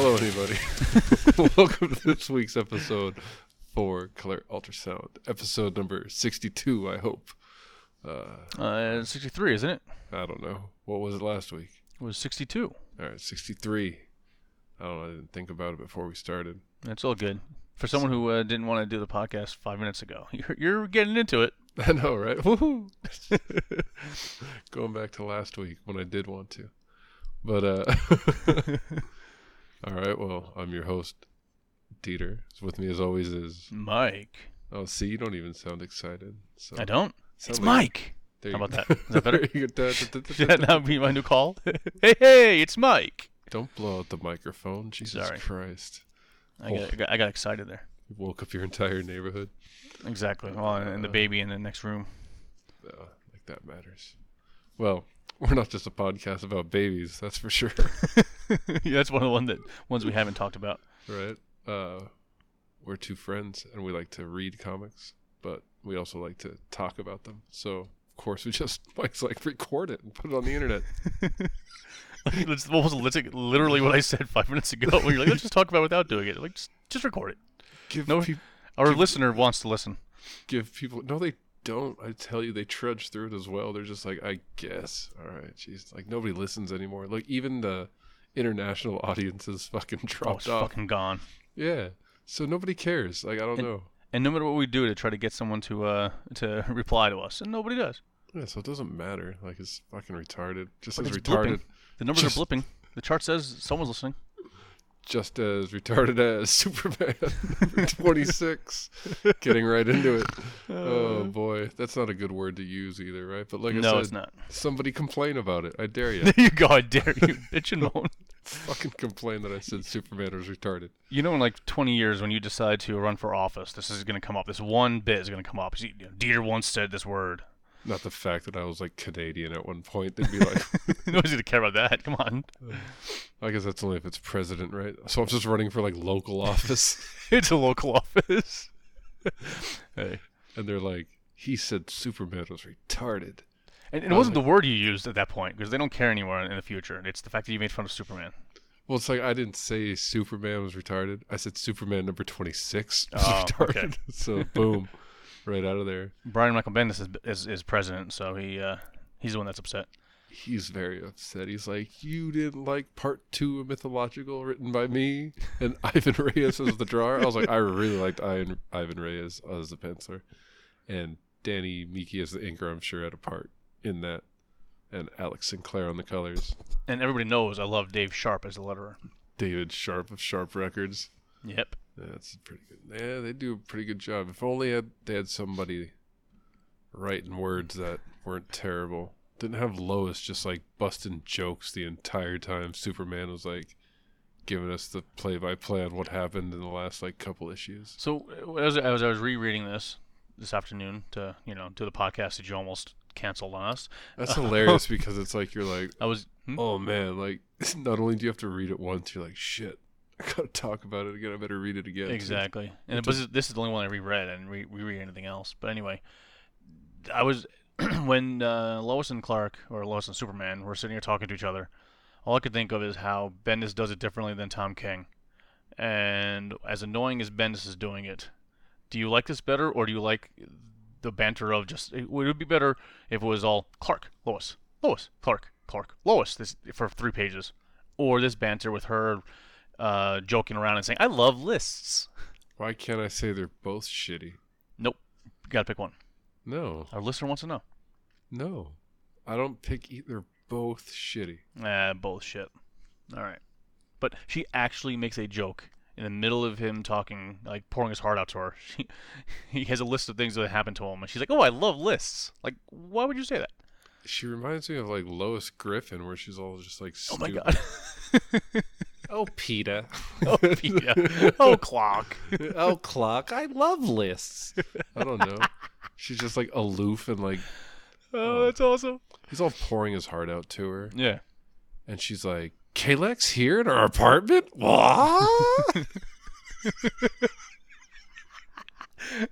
Hello, anybody. Welcome to this week's episode for Color Ultrasound, episode number 62, I hope. Uh, Uh, 63, isn't it? I don't know. What was it last week? It was 62. All right, 63. I don't know. I didn't think about it before we started. That's all good. For someone who uh, didn't want to do the podcast five minutes ago, you're, you're getting into it. I know, right? Woohoo! Going back to last week when I did want to. But, uh, all right, well, I'm your host, Dieter. With me, as always, is. Mike. Oh, see, you don't even sound excited. So I don't. It's like- Mike. there How you about that? Is that better? Should that now be my new call? hey, hey, it's Mike. Don't blow out the microphone. Jesus Sorry. Christ. I got, got, I got excited there. You woke up your entire neighborhood. Exactly. Well, and the baby in the next room. Uh, like that matters. Well, we're not just a podcast about babies, that's for sure. yeah, that's one of the one that ones we haven't talked about. right? Uh, we're two friends and we like to read comics, but we also like to talk about them. So, of course, we just Mike's like record it and put it on the internet. That's almost lit- literally what I said five minutes ago. Where you're like, let's just talk about it without doing it. Like, just, just record it. Give No- peop- Our Give- listener wants to listen. give people no they don't i tell you they trudge through it as well. They're just like i guess. All right. Jeez. Like nobody listens anymore. Like even the international audiences fucking Oh, dropped off. fucking gone. yeah. So nobody cares. Like i don't know. And no matter what we do to try to get someone to uh to reply to us, and nobody does. yeah so it doesn't matter. Like it's fucking retarded. Just Like, as retarded blipping. The numbers Just- are blipping. The chart says someone's listening. Just as retarded as superman 26 getting right into it oh uh. boy that's not a good word to use either right but like i no, said it's not. somebody complain about it i dare you There you go. I dare you, bitch and moan. fucking complain that i said superman was retarded You know, in like 20 years, when you decide to run for office, this is going to come up. This one bit is going to come up. Dieter once said this word. Not the fact that I was like Canadian at one point. They'd be like, Nobody's to care about that. Come on. I guess that's only if it's president, right? So I'm just running for like local office, It's a local office. hey. and they're like, he said Superman was retarded. And it wasn't the word you used at that point because they don't care anymore in the future. It's the fact that you made fun of Superman. Well, it's like I didn't say Superman was retarded. I said Superman number 26 was Oh, retarded. okay. so boom, right out of there. Brian Michael Bendis is, is, is president, so he uh, he's the one that's upset. He's very upset. He's like, you didn't like part two of Mythological written by me and Ivan Reis as the drawer. I was like, I really liked Ivan, Ivan Reis as the penciler, and Danny Miki as the inker. I'm sure had a part in that, and Alex Sinclair on the colors. And everybody knows I love Dave Sharpe as the letterer. David Sharpe of Sharp Records. Yep. That's pretty good. Yeah, they do a pretty good job. If only had they had somebody writing words that weren't terrible. Didn't have Lois just like busting jokes the entire time. Superman was like giving us the play-by-play on what happened in the last like couple issues. So uh, as, as I was rereading this this afternoon to you know do the podcast that you almost canceled on us, That's hilarious because it's like you're like, I was hmm? oh man, like not only do you have to read it once, you're like, shit, I gotta talk about it again. I better read it again. too." Exactly. And this is, this is the only one I reread. Didn't re- reread anything else. But anyway, I was when uh, Lois and Clark or Lois and Superman were sitting here talking to each other. All I could think of is how Bendis does it differently than Tom King. And as annoying as Bendis is doing it, do you like this better or do you like the banter of just it would be better if it was all Clark, Lois, Lois, Clark, Clark, Lois this for 3 pages or this banter with her uh, joking around and saying I love lists. Why can't I say they're both shitty? Nope. You gotta pick one. No, Our listener wants to know. no, I don't pick either. Both shitty. Ah, bullshit. All right. But she actually makes a joke in the middle of him talking, like pouring his heart out to her. She, he has a list of things that happened to him, and she's like, "Oh, I love lists." Like, why would you say that? She reminds me of like Lois Griffin, where she's all just like, Oh my god. Oh, Peter. oh, yeah. oh, clock. oh, clock. I love lists. I don't know. She's just like aloof and like Oh, that's awesome. he's all pouring his heart out to her, Yeah. and she's like, "Kelex here in our apartment? What?"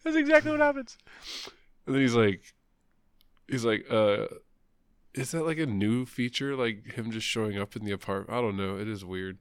That's exactly what happens. and then he's like, he's like, uh. Is that like a new feature, like him just showing up in the apartment? I don't know. It is weird.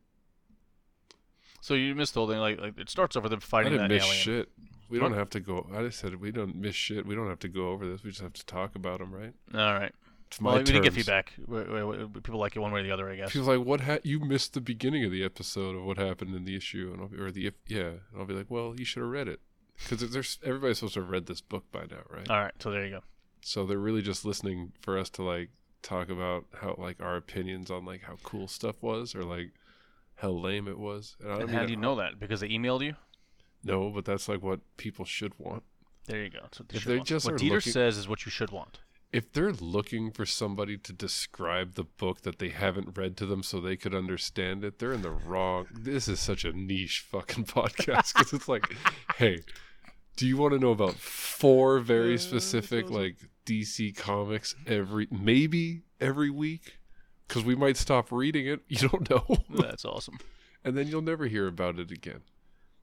So you missed the whole thing. Like, like it starts with them I didn't that miss alien. shit. We don't have to go. I just said we don't miss shit. We don't have to go over this. We just have to talk about them, right? All right. It's my Well, we didn't get feedback. People like it one way or the other, I guess. People like, what? Ha- you missed the beginning of the episode of what happened in the issue, and I'll be, or the yeah. And I'll be like, well, you should have read it because there's everybody's supposed to have read this book by now, right? All right. So there you go. So they're really just listening for us to like talk about how like our opinions on like how cool stuff was or like how lame it was. And, I And how do you know that? Because they emailed you. No, but that's like what people should want. There you go. That's what they If they want. just what Dieter looking- says is what you should want. If they're looking for somebody to describe the book that they haven't read to them so they could understand it, they're in the wrong. This is such a niche fucking podcast because it's like, hey, do you want to know about four very specific like DC comics every maybe every week? Because we might stop reading it. You don't know, That's awesome. and then you'll never hear about it again.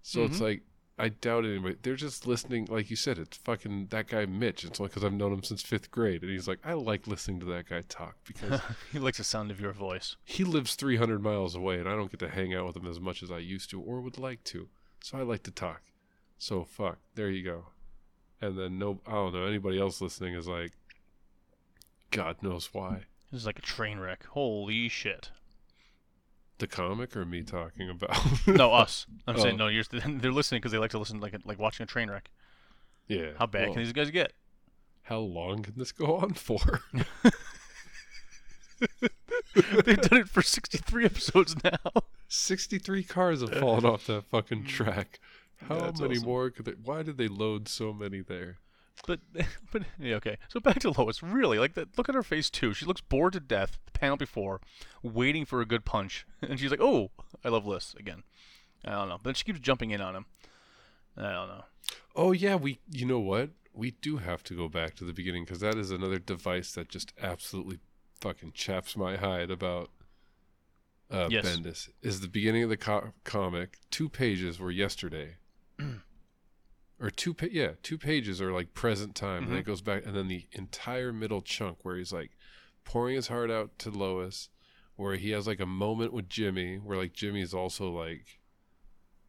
So it's Mhm. like I doubt anybody. They're just listening, like you said. It's fucking that guy Mitch. It's only because I've known him since fifth grade, and he's like, I like listening to that guy talk because he likes the sound of your voice. he lives 300 miles away, and I don't get to hang out with him as much as I used to or would like to. So I like to talk. So fuck. There you go. And then no, I don't know. Anybody else listening is like, God knows why. This is like a train wreck. Holy shit. The comic or me talking about? No, us. I'm saying Oh. no. You're, they're listening because they like to listen like like watching a train wreck. yeah. How bad well, can these guys get? How long can this go on for? They've done it for 63 episodes now. 63 cars have fallen off that fucking mm. track. How That's many awesome. more could they? Why did they load so many there? But but yeah, okay. So back to Lois. Really, like that. Look at her face too. She looks bored to death. The panel before, waiting for a good punch, and she's like, "Oh, I love Liz again." I don't know. But then she keeps jumping in on him. I don't know. Oh yeah, we. You know what? We do have to go back to the beginning because that is another device that just absolutely fucking chaps my hide about. Uh, Yes. Bendis is the beginning of the co- comic. Two pages were yesterday, or two. Pa- yeah, two pages are like present time, and then Mhm. it goes back, and then the entire middle chunk where he's like pouring his heart out to Lois, where he has like a moment with Jimmy, where like Jimmy's also like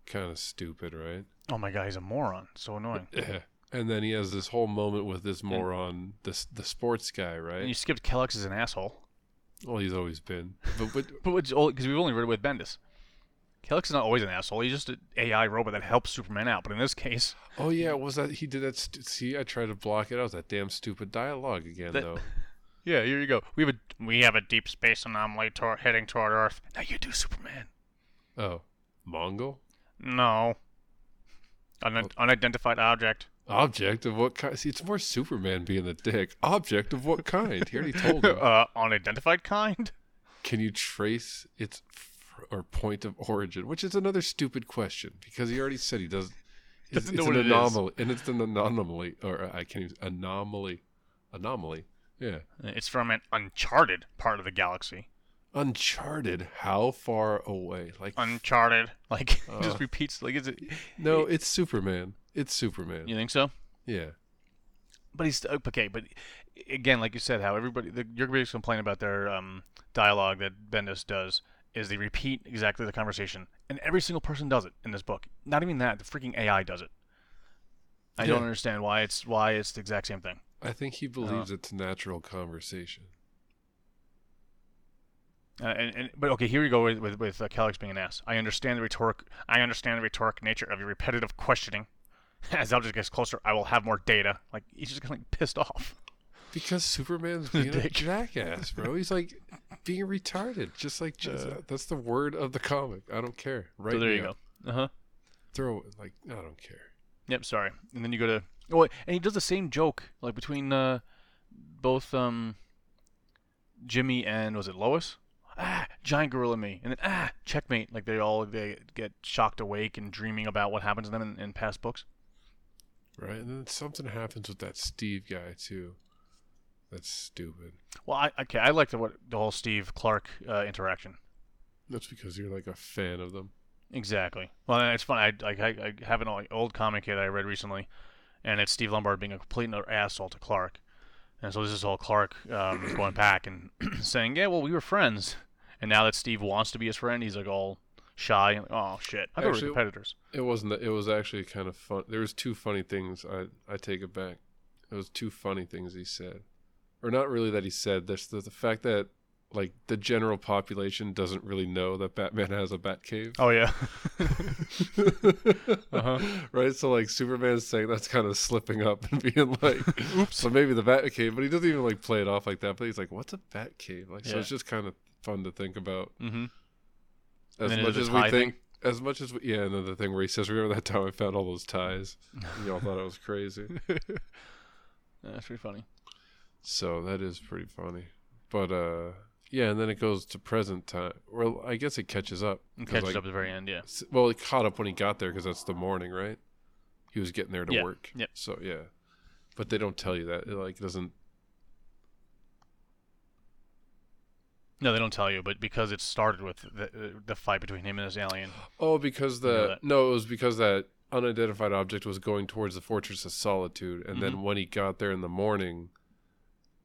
kind of stupid, right? Oh my god, he's a moron. So annoying. Yeah. And then he has this whole moment with this moron, this the sports guy, right? And you skipped Kelex as an asshole. well, he's always been. But, but But because we've only read it with Bendis. Kelex is not always an asshole. He's just an AI robot that helps Superman out. But in this case, oh yeah, was that he did that? St- see, I tried to block it. out. that damn stupid dialogue again, That- though. yeah, here you go. We have a we have a deep space anomaly tor- heading toward Earth. Now you do Superman. Oh, Mongul No. Un- unidentified object. object of what kind? See, it's more Superman being the dick. Object of what kind? He already told him. uh, unidentified kind. Can you trace its or point of origin? Which is another stupid question because he already said he does. It's, Doesn't it's know an what it is. anomaly, and it's an anomaly, or I can't even anomaly, anomaly. Yeah, It's from an uncharted part of the galaxy. Uncharted. How far away? Like Uncharted. Like Uh. just repeats. Like is it? no, it's Superman. It's Superman. You think so? Yeah. But he's okay. But again, like you said, how everybody the, your biggest complaint about their um, dialogue that Bendis does is they repeat exactly the conversation, and every single person does it in this book. Not even that, the freaking AI does it. I don't understand why it's why it's the exact same thing. I think he believes it's natural conversation. Uh, and, and but okay, here we go with with, with uh, Kelex being an ass. I understand the rhetoric. I understand the rhetoric nature of your repetitive questioning. As Eldridge gets closer, I will have more data. Like he's just getting like pissed off. Because Superman's being a jackass, bro. He's like being retarded, just like just, Uh. that's the word of the comic. I don't care. Right so there you go. Uh huh. Throw like I don't care. Yep. Sorry. And then you go to oh, and he does the same joke like between uh, both um, Jimmy and was it Lois? Ah, giant gorilla me, and then ah, checkmate. Like they all they get shocked awake and dreaming about what happens to them in, in past books. Right, and then something happens with that Steve guy too. That's stupid. Well, I okay, I like the what the whole Steve Clark uh, interaction. That's because you're like a fan of them. Exactly. Well, and it's funny. I, I, I have an old- comic that I read recently, and it's Steve Lombard being a complete and utter asshole to Clark. And so this is all Clark um, going back and saying, "Yeah, well, we were friends." And now that Steve wants to be his friend, he's like all shy. And, oh shit! I thought we were competitors. It wasn't. That, it was actually kind of fun. There was two funny things. I I take it back. It was two funny things he said, or not really that he said. There's the, the fact that like the general population doesn't really know that Batman has a Batcave. Oh yeah. Uh-huh. Right. So like Superman's saying that's kind of slipping up and being like, "Oops." So maybe the Batcave, but he doesn't even like play it off like that. But he's like, "What's a Batcave?" Like, so it's just kind of fun to think about. mm-hmm. As much as we think, as much as we, yeah, and then the thing where he says, "Remember that time I found all those ties?" Y'all thought it was crazy. That's pretty funny. So that is pretty funny. But uh, yeah, and then it goes to present time. Well, I guess it catches up. 'cause, catches like, up at the very end. Yeah. Well, it caught up when he got there because that's the morning, right? He was getting there to Yeah, work. Yeah. So yeah, but they don't tell you that. It like doesn't. No, they don't tell you, but because it started with the, uh, the fight between him and his alien. Oh, because You know the no, it was because that unidentified object was going towards the Fortress of Solitude, and Mm-hmm. then when he got there in the morning,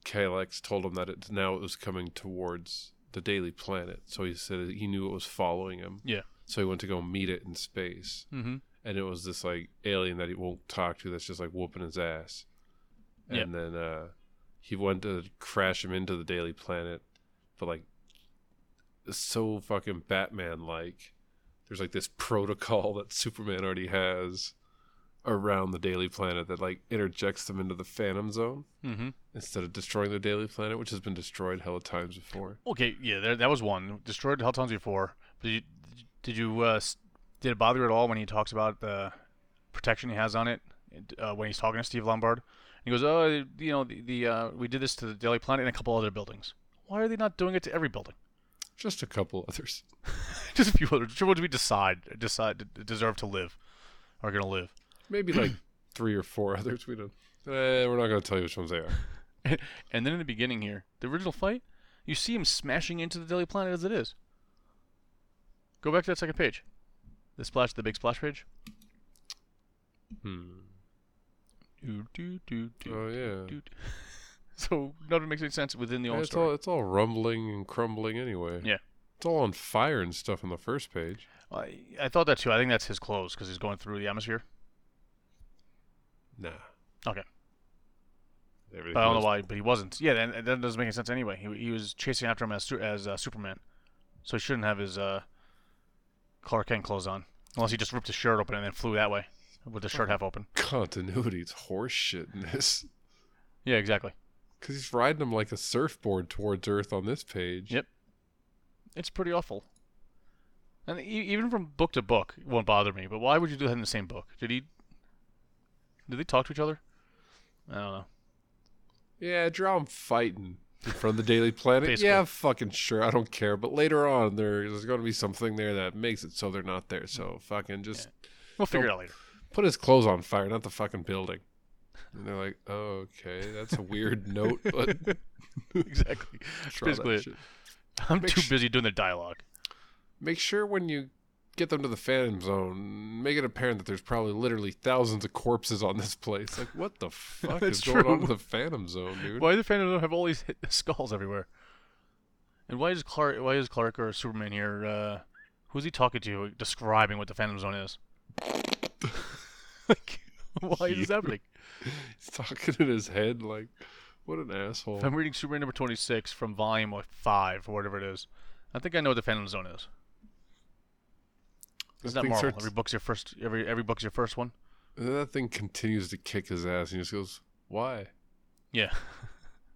Kelex told him that it now it was coming towards the Daily Planet. So he said he knew it was following him. Yeah. So he went to go meet it in space, Mm-hmm. and it was this like alien that he won't talk to. That's just like whooping his ass. And then uh, he went to crash him into the Daily Planet, but like so fucking Batman like. There's like this protocol that Superman already has around the Daily Planet that like interjects them into the Phantom Zone Mm-hmm. instead of destroying the Daily Planet, which has been destroyed hella times before. Okay, yeah, there, that was one destroyed hell tons before. Did you did you uh, did it bother you at all when he talks about the protection he has on it uh, when he's talking to Steve Lombard? He goes, "Oh, you know, the, the uh, we did this to the Daily Planet and a couple other buildings. Why are they not doing it to every building? Just a couple others. Just a few others. Which ones we decide decide deserve to live are gonna live? Maybe like three or four others. We don't. Eh, we're not going to tell you which ones they are. And then in the beginning here, the original fight, you see him smashing into the Daily Planet as it is. Go back to that second page. The splash, the big splash page. Hmm. Do, do, do, do, Oh yeah. do, do. So none of it makes any sense within the Yeah, own it's story. all it's all rumbling and crumbling anyway. Yeah. It's all on fire and stuff on the first page. I, I thought that too. I think that's his clothes because he's going through the atmosphere. Nah. Okay. Everything But I don't know why. But he wasn't. Yeah, that, that doesn't make any sense anyway. He, he was chasing after him as as uh, Superman, so he shouldn't have his uh, Clark Kent clothes on, unless he just ripped his shirt open and then flew that way with the shirt half open. Continuity. It's horse shit in this. Yeah, exactly. Because he's riding him like a surfboard towards Earth on this page. Yep. It's pretty awful. And even from book to book, it won't bother me. But why would you do that in the same book? Did he? Did they talk to each other? I don't know. Yeah, draw them fighting in front of the Daily Planet. Basically. Yeah, fucking sure. I don't care. But later on, there's going to be something there that makes it so they're not there. So fucking just We'll figure it out later. put his clothes on fire, not the fucking building. And they're like, oh, okay, that's a weird note, but exactly. basically. I'm Make too busy doing the dialogue. Make sure when you get them to the Phantom Zone, make it apparent that there's probably literally thousands of corpses on this place. Like, what the fuck is going on true. in the Phantom Zone, dude? Why does the Phantom Zone have all these skulls everywhere? And why is Clark? Why is Clark or Superman here? Uh, who's he talking to? Describing what the Phantom Zone is. like, why is this happening? He's talking in his head like, what an asshole. If I'm reading Superman number 26 from volume like five or whatever it is, I think I know what the Phantom Zone is. It's That not Marvel. starts- Every book's your first. Every every book's your first one. And then that thing continues to kick his ass, and he just goes, "Why? Yeah.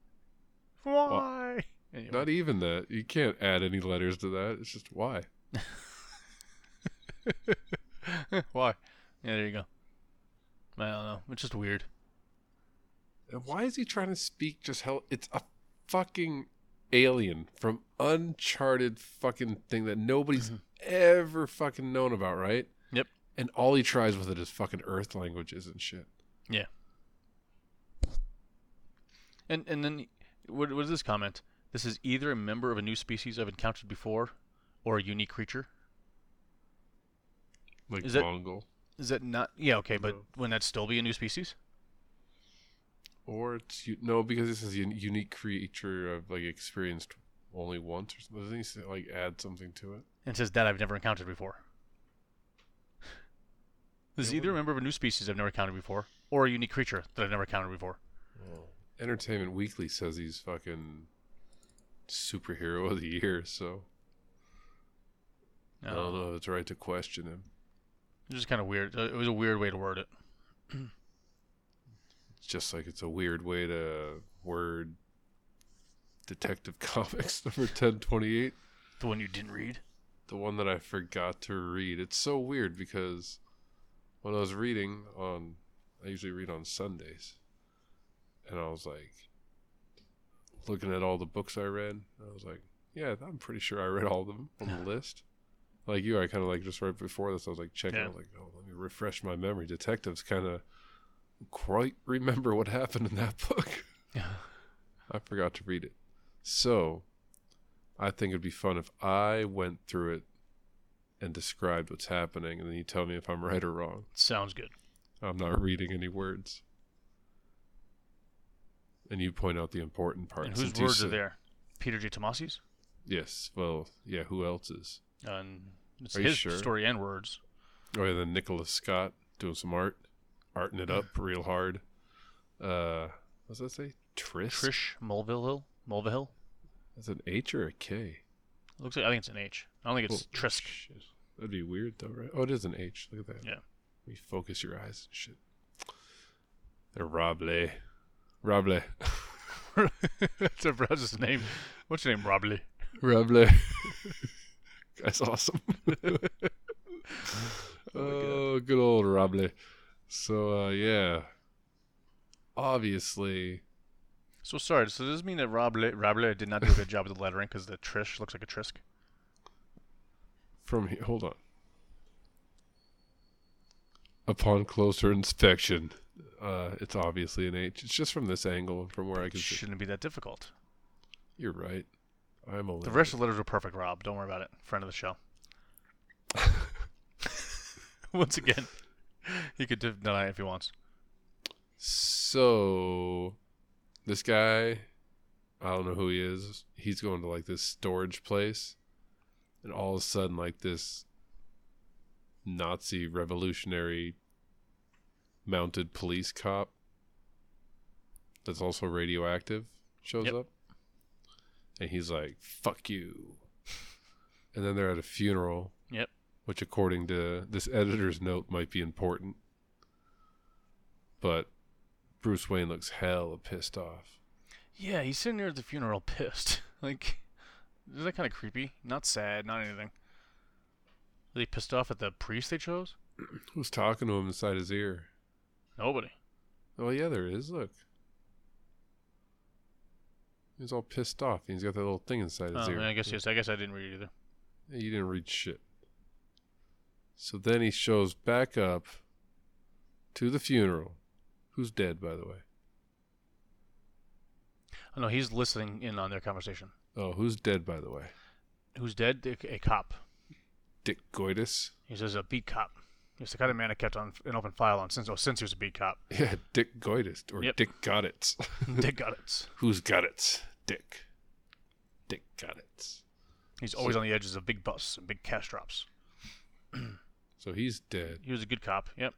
Why? Anyway. Not even that. You can't add any letters to that. It's just why." Why? Yeah, there you go. I don't know. It's just weird. And why is he trying to speak just hell? It's a fucking alien from uncharted fucking thing that nobody's mm-hmm. ever fucking known about, right? Yep. And all he tries with it is fucking Earth languages and shit. Yeah. And and then what what is this comment? This is either a member of a new species I've encountered before, or a unique creature. Like Is Mongul. Is that not? Yeah, okay, but No. wouldn't that still be a new species? Or it's u- no, because this is a unique creature of like experienced only once or something. Doesn't he say, like add something to it? and says that I've never encountered before. This is either a member of a new species I've never encountered before, or a unique creature that I've never encountered before. Entertainment Weekly says he's fucking superhero of the year, so I don't Um, know if it's right to question him. It was just kind of weird. Uh, It was a weird way to word it. Just like it's a weird way to word Detective Comics number 1028. The one you didn't read. the one that I forgot to read. It's so weird because when I was reading on, I usually read on Sundays, and I was like looking at all the books I read. I was like, yeah, I'm pretty sure I read all of them on the list. Like you, I kind of like just right before this, I was like checking. I was like, oh, let me refresh my memory. Detectives kind of quite remember what happened in that book. I forgot to read it. So, I think it'd be fun if I went through it and described what's happening, and then you tell me if I'm right or wrong. Sounds good. I'm not reading any words. And you point out the important parts. and whose words are there? Peter J. Tomasi's? Yes. Well, yeah. Who else's? And it's Are his sure? story and words. Oh, yeah. Then Nicholas Scott doing some art, arting it up real hard. Uh, what's that say? Trisk. Trish Mulvihill? Mulvihill? Is it an H or a K? Looks like I think it's an H. I don't think it's Oh, Trisk. shit. That'd be weird though, right? Oh, it is an H. Look at that. Yeah. Me focus your eyes and shit. They're Robley. Robley. That's a brother's name. What's your name, Robley? Robley. That's awesome. Oh oh, good old Robley. So, uh, yeah. Obviously, So sorry. So does this mean that Robley Robley did not do a good job with the lettering because the Trish looks like a Trisk? from here, hold on. Upon closer inspection, uh, it's obviously an H. It's just from this angle and from where I can see. shouldn't be that difficult. You're right. I'm only The rest of the letters were perfect, Rob. Don't worry about it. Friend of the show. Once again, he could deny it if he wants. So, this guy, I don't know who he is. He's going to like this storage place, and all of a sudden, like this Nazi revolutionary mounted police cop that's also radioactive shows Yep. up, and he's like, "Fuck you," and then they're at a funeral. Yep. Which, according to this editor's note, might be important. But Bruce Wayne looks hella pissed off. Yeah, he's sitting there at the funeral, pissed. Like, is that kind of creepy? Not sad, not anything. Are they pissed off at the priest they chose? Who's talking to him inside his ear? Nobody. Oh yeah, there is. Look, he's all pissed off. He's got that little thing inside his Oh, ear. I guess yes. I guess I didn't read either. Yeah, You didn't read shit. So then he shows back up to the funeral. Who's dead, by the way? Oh no, he's listening in on their conversation. Oh, who's dead, by the way? Who's dead? A, a cop. Dick Goitus. He says a beat cop. He's the kind of man I kept on an open file on since oh, since he was a beat cop. Yeah, Dick Goitus or Yep. Dick got it. Dick got it. who's got it? Dick. Dick got it. He's always on the edges of big busts and big cash drops. So he's dead. He was a good cop. Yep.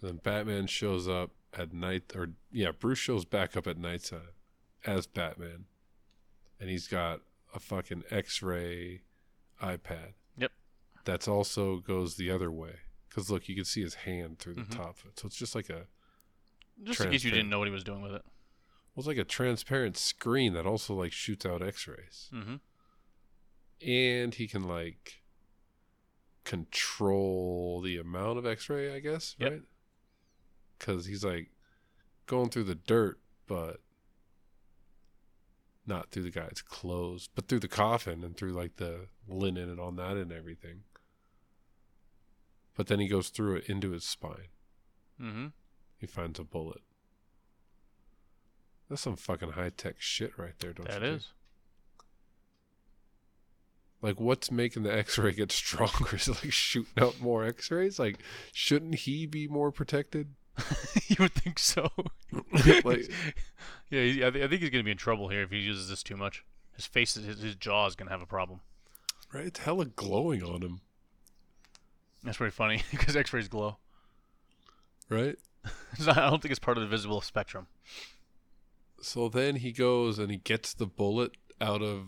Then Batman shows up at night, or yeah, Bruce shows back up at nighttime as Batman, and he's got a fucking X-ray iPad. Yep. That's also goes the other way because look, you can see his hand through the Mhm. top of it. So it's just like a, Just in case you didn't know what he was doing with it. well, it's like a transparent screen that also like shoots out X-rays, Mm-hmm. and he can like control the amount of X-ray, I guess, Yep. right? Because he's like going through the dirt, but not through the guy's clothes, but through the coffin and through like the linen and on that and everything. But then he goes through it into his spine. Mm-hmm. He finds a bullet. That's some fucking high tech shit right there, don't That you? think? is. Like, what's making the X-ray get stronger? Is it like shooting out more X-rays? Like, shouldn't he be more protected? you would think so. like, yeah, I, thi- I think he's gonna be in trouble here if he uses this too much. His face, his, his jaw is gonna have a problem. Right? It's hella glowing on him. That's pretty funny because X-rays glow. Right? Not- I don't think it's part of the visible spectrum. So then he goes and he gets the bullet out of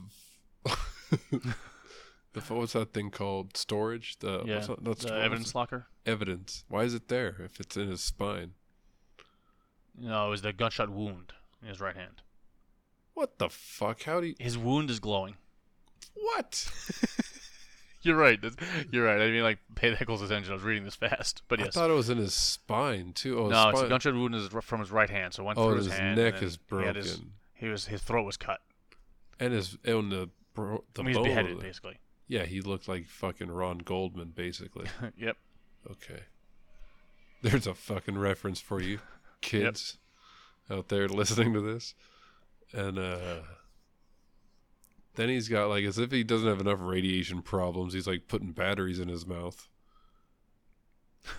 the what's that thing called? Storage? The yeah, what's that, the storage, evidence locker. evidence. Why is it there if it's in his spine? No, it was the gunshot wound in his right hand. What the fuck? How do you His wound is glowing. What? You're right. that's- You're right. I mean, like, pay that close attention. I was reading this fast, but yes. I thought it was in his spine too. Oh, his no, it's a gunshot wound is from his right hand, so it went oh, through his, his hand. neck and then is he broken. his- He was his throat was cut. and his and the bro, the I mean, he's beheaded, basically. Yeah, he looked like fucking Ron Goldman, basically. yep. Okay. There's a fucking reference for you, kids out there listening to this. And uh then he's got like as if he doesn't have enough radiation problems, he's like putting batteries in his mouth.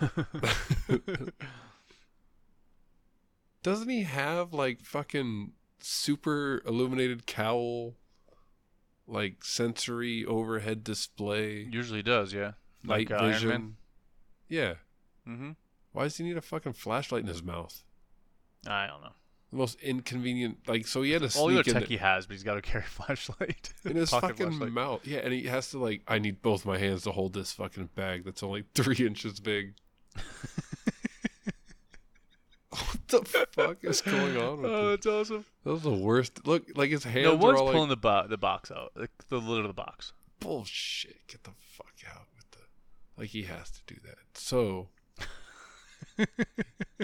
Doesn't he have like fucking super illuminated cowl like sensory overhead display Usually does, yeah. night like, uh, vision? Yeah. Mm-hmm. Why does he need a fucking flashlight in his mouth? I don't know. The most inconvenient. Like, so he had to All the sneak tech he has, but he's got to carry a flashlight. in his Pocket fucking flashlight. mouth. Yeah, and he has to like. I need both my hands to hold this fucking bag that's only three inches big. what the fuck is going on with Oh, this? that's awesome. That was the worst. Look, like his hands No are one's all pulling like the bo- the box out, like the lid of the box. bullshit. Get the fuck out with the. Like he has to do that. So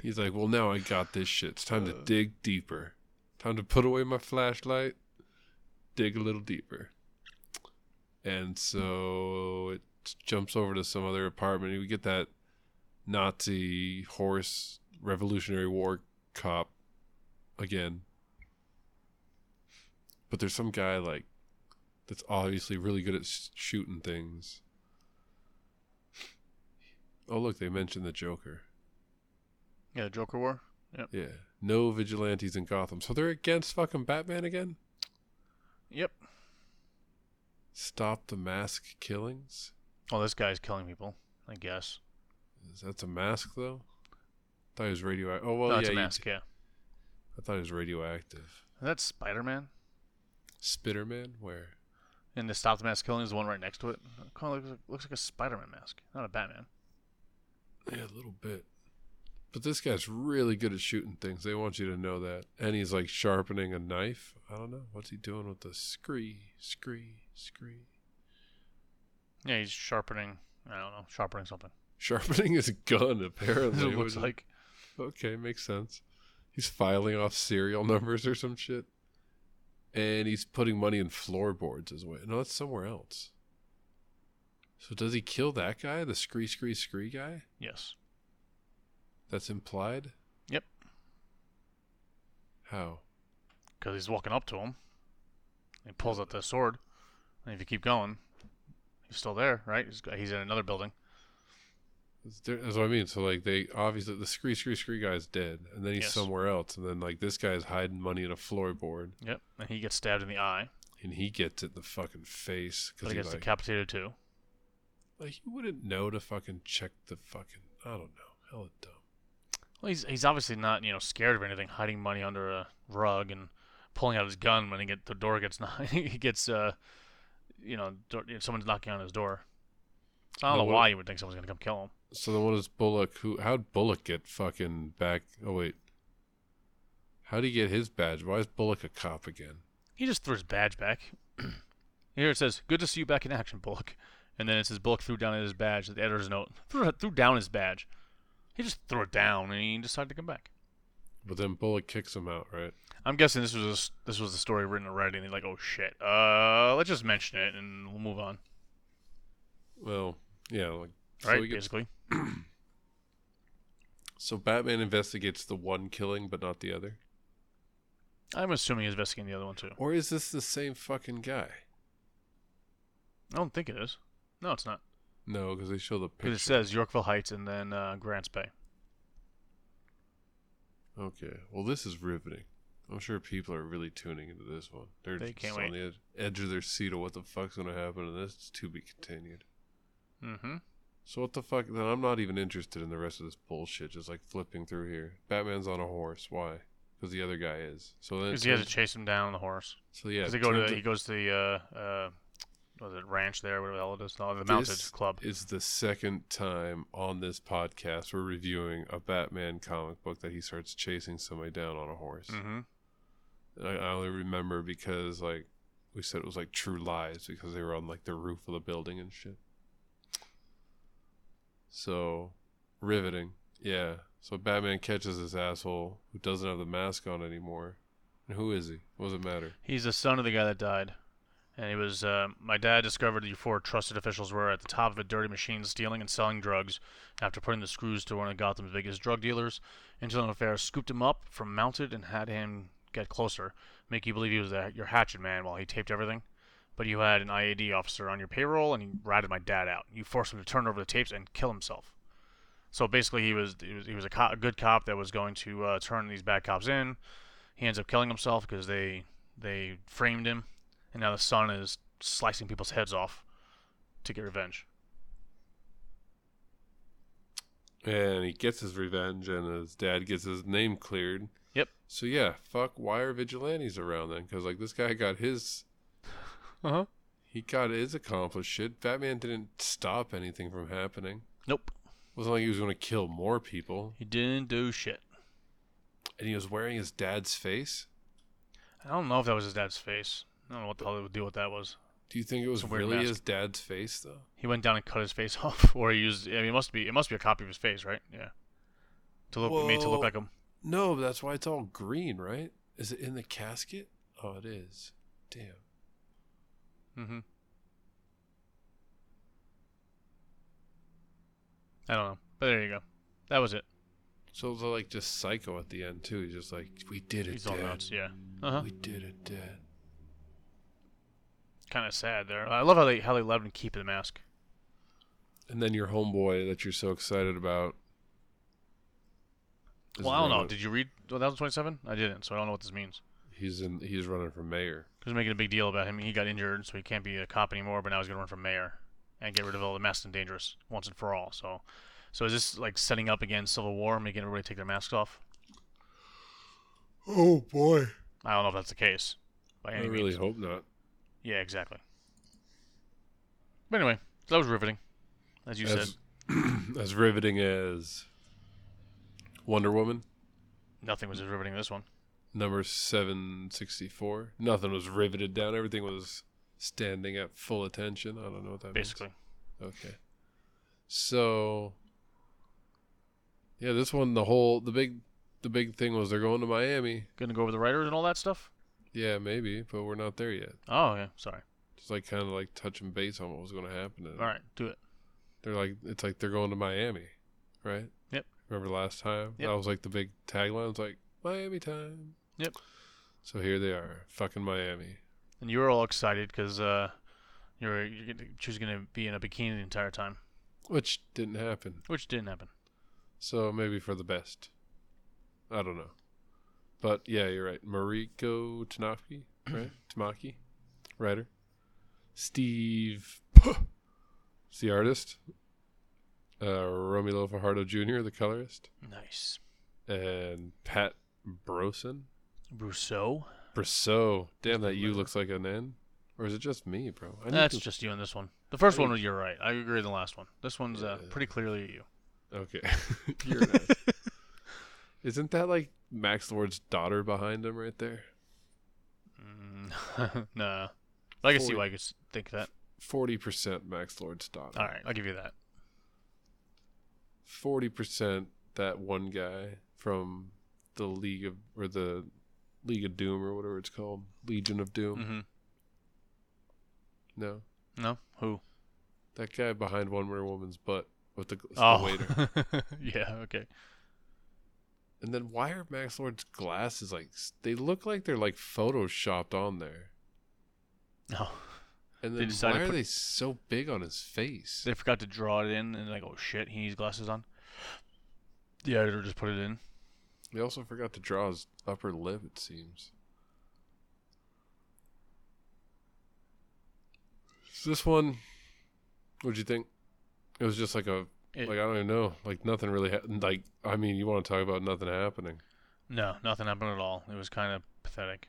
he's like, well, now I got this shit. It's time to Uh. dig deeper. Time to put away my flashlight, dig a little deeper. And so it jumps over to some other apartment. We get that Nazi horse Revolutionary War cop again. But there's some guy like that's obviously really good at shooting things. Oh, look, they mentioned the Joker. Yeah, Joker War. Yeah. No vigilantes in Gotham. So they're against fucking Batman again? Yep. Stop the mask killings? Well, this guy's killing people. I guess. Is that a mask, though? I thought he was radioactive. Oh, well, oh, no, yeah. it's a mask. Yeah. I thought he was radioactive. Is that Spider Man? Spitterman? Where? And the Stop the Mask Killing is the one right next to it. Kind of looks like, looks like a Spider Man mask, not a Batman. Yeah, a little bit. But this guy's really good at shooting things. They want you to know that. And he's like sharpening a knife. I don't know. What's he doing with the scree, scree, scree? Yeah, he's sharpening. I don't know, sharpening something. Sharpening his gun, apparently. it looks like. Okay, makes sense. He's filing off serial numbers or some shit. And he's putting money in floorboards as well. No, that's somewhere else. So does he kill that guy, the scree scree scree guy? Yes. That's implied? Yep. How? Because he's walking up to him. He pulls out the sword. And if you keep going, he's still there, right? He's, he's in another building. That's what I mean. So like they obviously the scree scree scree guy's dead, and then he's Yes. somewhere else, and then like this guy's hiding money in a floorboard, Yep. And he gets stabbed in the eye. and he gets it in the fucking face because he gets like, decapitated too. like you wouldn't know to fucking check the fucking I don't know, hella dumb. Well, he's he's obviously not you know scared of anything, hiding money under a rug and pulling out his gun when he get the door gets knocked. he gets uh, you know, door, someone's knocking on his door. So I don't No, know what- why you would think someone's gonna come kill him. So then what does Bullock? Who? How'd Bullock get fucking back? Oh wait, how'd he get his badge? Why is Bullock a cop again? He just threw his badge back. Here it says, "Good to see you back in action, Bullock." And then it says Bullock threw down his badge. The editor's note threw, threw down his badge. He just threw it down and he decided to come back. But then Bullock kicks him out, right? I'm guessing this was a this was the story written already, and they're like, "Oh shit, uh, let's just mention it and we'll move on." Well, yeah, like so Right? gets- Basically, so Batman investigates the one killing, but not the other. I'm assuming he's investigating the other one too. Or is this the same fucking guy? I don't think it is. No, it's not. No, because they show the picture. Because it says Yorkville Heights and then uh, Grants Bay. Okay. Well, this is riveting. I'm sure people are really tuning into this one. They're They just can't on wait. the ed- edge of their seat of what the fuck's gonna happen in this. It's to be continued. Mm-hmm. So what the fuck? Then I'm not even interested in the rest of this bullshit. Just like flipping through here. Batman's on a horse. Why? Because the other guy is. So then. Because he has to chase him down on the horse. so yeah. Because go to he goes to the uh uh was it ranch there whatever the hell it is no, the mounted club. is the second time on this podcast we're reviewing a Batman comic book that he starts chasing somebody down on a horse. Mm-hmm. I, I only remember because like we said it was like True Lies because they were on like the roof of the building and shit. So riveting, yeah. So Batman catches this asshole who doesn't have the mask on anymore. And who is he? What does it matter? He's the son of the guy that died. And he was, uh, my dad discovered the four trusted officials were at the top of a dirty machine stealing and selling drugs after putting the screws to one of Gotham's biggest drug dealers. Internal Affairs scooped him up from mounted and had him get closer, make you believe he was a, your hatchet man while he taped everything. But you had an IAD officer on your payroll and he ratted my dad out. You forced him to turn over the tapes and kill himself. So basically, he was he was, he was a, co- a good cop that was going to uh, turn these bad cops in. He ends up killing himself because they they framed him, and now the son is slicing people's heads off to get revenge. And he gets his revenge, and his dad gets his name cleared. Yep. So yeah, fuck. Why are vigilantes around then? Because like this guy got his, Uh huh. he got his accomplished shit. Batman didn't stop anything from happening. Nope. wasn't like he was going to kill more people. He didn't do shit. And he was wearing his dad's face. I don't know if that was his dad's face. I don't know what the hell the deal with that was. Do you think it was It's a weird really mask. his dad's face though? He went down and cut his face off, or he used. I mean, it must be. It must be a copy of his face, right? Yeah. To look made to look like him. No, but that's why it's all green, right? Is it in the casket? Oh, it is. Damn. Mm-hmm. I don't know, but there you go. That was it. So they're like just psycho at the end too. He's just like, we did it, He's all Dad. nuts. Yeah. Uh huh. We did it, Dad. Kind of sad there. I love how they how they let him keep the mask. And then your homeboy that you're so excited about. is Well, I don't know. Did you read 2027? I didn't, so I don't know what this means. He's in. He's running for mayor. Because making a big deal about him. He got injured, so he can't be a cop anymore. But now he's gonna run for mayor and get rid of all the masked and dangerous once and for all. So, so is this like setting up against Civil War, making everybody take their masks off? Oh boy. I don't know if that's the case. By I really means. hope not. Yeah, exactly. But anyway, that was riveting, as you said. As, as riveting as Wonder Woman Nothing was as riveting as this one. Number seven sixty four. Nothing was riveted down. Everything was standing at full attention. I don't know what that Basically, means. Okay. So yeah, this one the whole the big the big thing was they're going to Miami. gonna go over the writers and all that stuff. Yeah, maybe, but we're not there yet. Oh yeah, sorry. Just like kind of like touching base on what was going to happen. And All right, do it. They're like it's like they're going to Miami, right? Yep. Remember last time? Yep. That was like the big tagline. It's like Miami time. Yep. So here they are, fucking Miami. And you were all excited because uh, you're, you're gonna, she was gonna be in a bikini the entire time, Which didn't happen. which didn't happen. So maybe for the best. I don't know. But yeah, you're right. Mariko Tanaki, right? Tamaki, writer. Steve, is the artist. Uh, Romulo Fajardo Jr., the colorist, Nice. and Pat Brosen. Brosseau. Brosseau. Damn, that U looks like an N. Or is it just me, bro? That's to- just you in this one. The first I one, need- you're right. I agree with the last one. This one's uh, Yeah. pretty clearly you. Okay. You're an ass. Isn't that like Max Lord's daughter behind him right there? Mm, nah. I can see why I could think that. 40% Max Lord's daughter. All right, I'll give you that. 40% that one guy from the League of, or the League of Doom or whatever it's called. Legion of Doom. Mm-hmm. No. No, who? That guy behind Wonder Woman's butt with the, the Oh, waiter. yeah. Okay. And then why are Max Lord's glasses like, they look like they're like photoshopped on there. No, And then why are put- they so big on his face? they forgot to draw it in, and like, oh shit, he needs glasses on. The editor just put it in. He also forgot to draw his upper lip. It seems. This one, what'd you think? It was just like a It- like I don't even know, like nothing really. Ha- like I mean, you want to talk about nothing happening? No, nothing happened at all. It was kind of pathetic.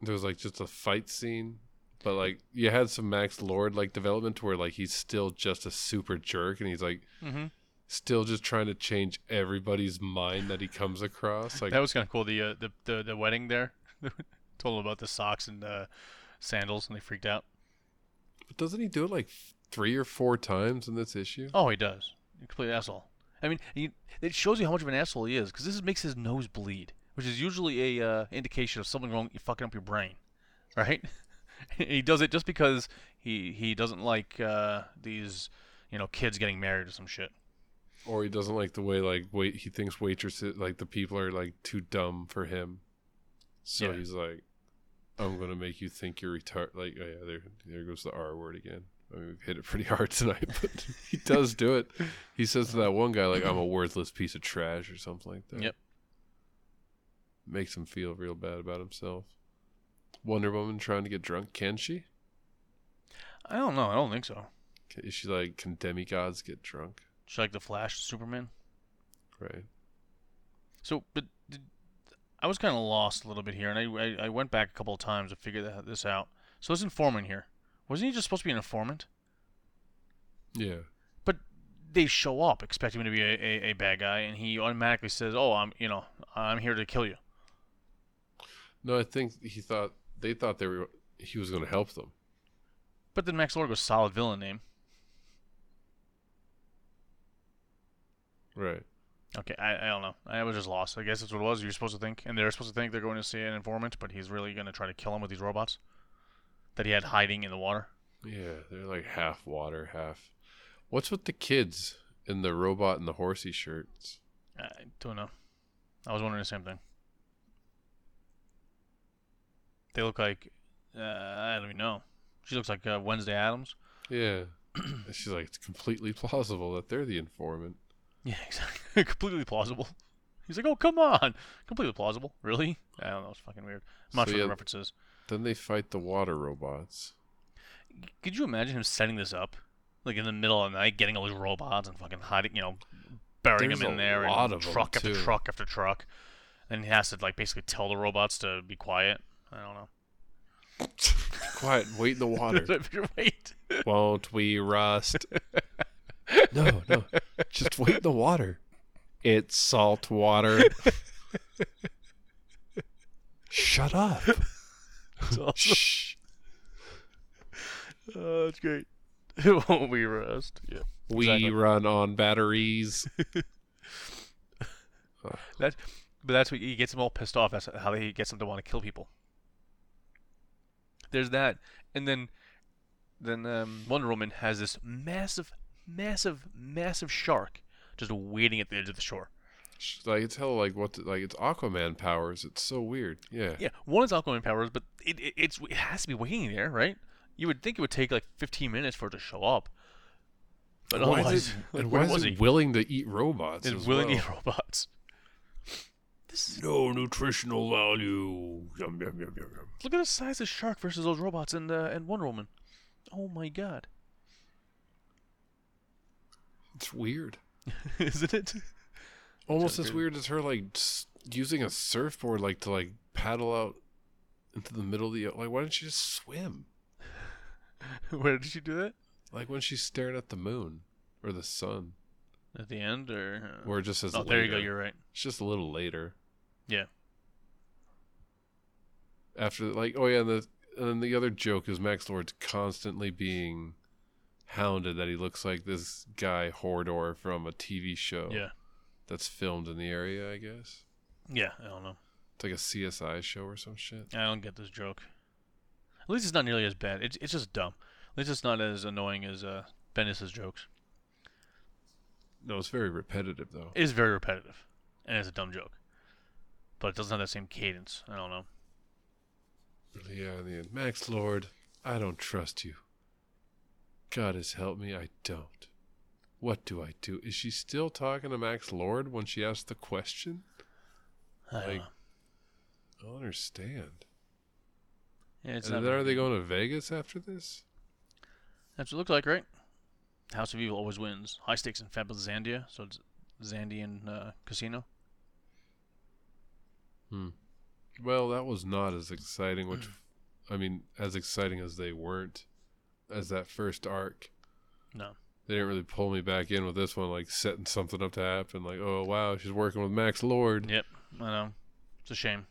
There was like just a fight scene, but like you had some Max Lord like development to where like he's still just a super jerk, and he's like Mm-hmm. Still just trying to change everybody's mind that he comes across. Like That was kind of cool. The, uh, the the the wedding there, told him about the socks and the sandals, and they freaked out. But doesn't he do it like three or four times in this issue? Oh, he does. He's a complete asshole. I mean, he, it shows you how much of an asshole he is because this is, makes his nose bleed, which is usually a uh, indication of something wrong. You fucking up your brain, right? he does it just because he he doesn't like uh, these you know kids getting married or some shit. Or he doesn't like the way like wait he thinks waitresses like the people are like too dumb for him. So Yeah. he's like, I'm gonna make you think you're retarded. Like oh yeah, there there goes the R word again. I mean, we've hit it pretty hard tonight, but he does do it. He says to that one guy like, "I'm a worthless piece of trash" or something like that. Yep. Makes him feel real bad about himself. Wonder Woman trying to get drunk. Can she? I don't know. I don't think so. Is she like can demigods get drunk? Just like the Flash, Superman. Right. So, but did, I was kind of lost a little bit here, and I, I I went back a couple of times to figure that, this out. So this informant here, wasn't he just supposed to be an informant? Yeah. But they show up expecting him to be a, a, a bad guy, and he automatically says, "Oh, I'm you know I'm here to kill you." No, I think he thought they thought they were he was going to help them. But then Max Lord goes solid villain name. Right. Okay, I, I don't know. I was just lost. I guess that's what it was. You're supposed to think, and they're supposed to think they're going to see an informant, but he's really going to try to kill him with these robots that he had hiding in the water. Yeah, they're like half water, half. What's with the kids in the robot and the horsey shirts? I don't know. I was wondering the same thing. They look like uh, I don't even know. She looks like uh, Wednesday Addams. Yeah. She's like, it's completely plausible that they're the informant. Yeah, exactly. Completely plausible. He's like, oh come on, completely plausible. Really? I don't know. It's fucking weird. I'm not So, sure yeah, the references. Then they fight the water robots. Could you imagine him setting this up, like in the middle of the night, getting all these robots and fucking hiding, you know, burying There's them in there, and truck after too. truck after truck, and he has to like basically tell the robots to be quiet. I don't know. Quiet, wait in the water. Wait. Won't we rust? no, no. Just wait in the water. It's salt water. Shut up. Shh. Oh, that's great. It won't be rust. Yeah. We Exactly. run on batteries. That's, but that's what he gets them all pissed off. That's how he gets them to want to kill people. There's that, and then, then um, Wonder Woman has this massive, massive, massive shark just waiting at the edge of the shore. like it's hell like what the, like it's Aquaman powers. It's so weird. Yeah. Yeah, one is Aquaman powers, but it, it it's it has to be waiting there, right? You would think it would take like 15 minutes for it to show up. But why otherwise, is it, like, and where why is was it he? willing to eat robots? It's as willing well? to eat robots. This is, No nutritional value. Yum, yum, yum, yum, yum. look at the size of shark versus those robots and uh, and Wonder Woman. Oh my god, It's weird. isn't it? Almost as weird as her like using a surfboard like to like paddle out into the middle of the like. Why didn't she just swim? Where did she do that? Like when she's staring at the moon or the sun, At the end, or? uh, or it just says. oh, there you go. You're right. It's just a little later. Yeah. After like oh yeah, and the and then the other joke is Max Lord's constantly being hounded that he looks like this guy Hordor from a TV show Yeah. that's filmed in the area. I guess Yeah. I don't know. it's like a CSI show or some shit. I don't get this joke. At least it's not nearly as bad. It's it's just dumb. At least it's not as annoying as uh, Bendis's jokes. No, it's very repetitive though. It is very repetitive, and it's a dumb joke. But it doesn't have that same cadence. I don't know. Yeah, in the end. Max Lord, I don't trust you. God has helped me, I don't. What do I do? Is she still talking to Max Lord when she asks the question? I don't Like. I don't understand. Yeah, it's and then are they going to Vegas after this? That's what it looks like, right? House of Evil always wins. High stakes in fabulous Zandia, so it's Zandian uh, casino. Hmm. Well, that was not as exciting. Which, I mean, as exciting as they weren't, as that first arc. No. They didn't really pull me back in with this one, like setting something up to happen. Like, oh wow, she's working with Max Lord. Yep, I know. It's a shame.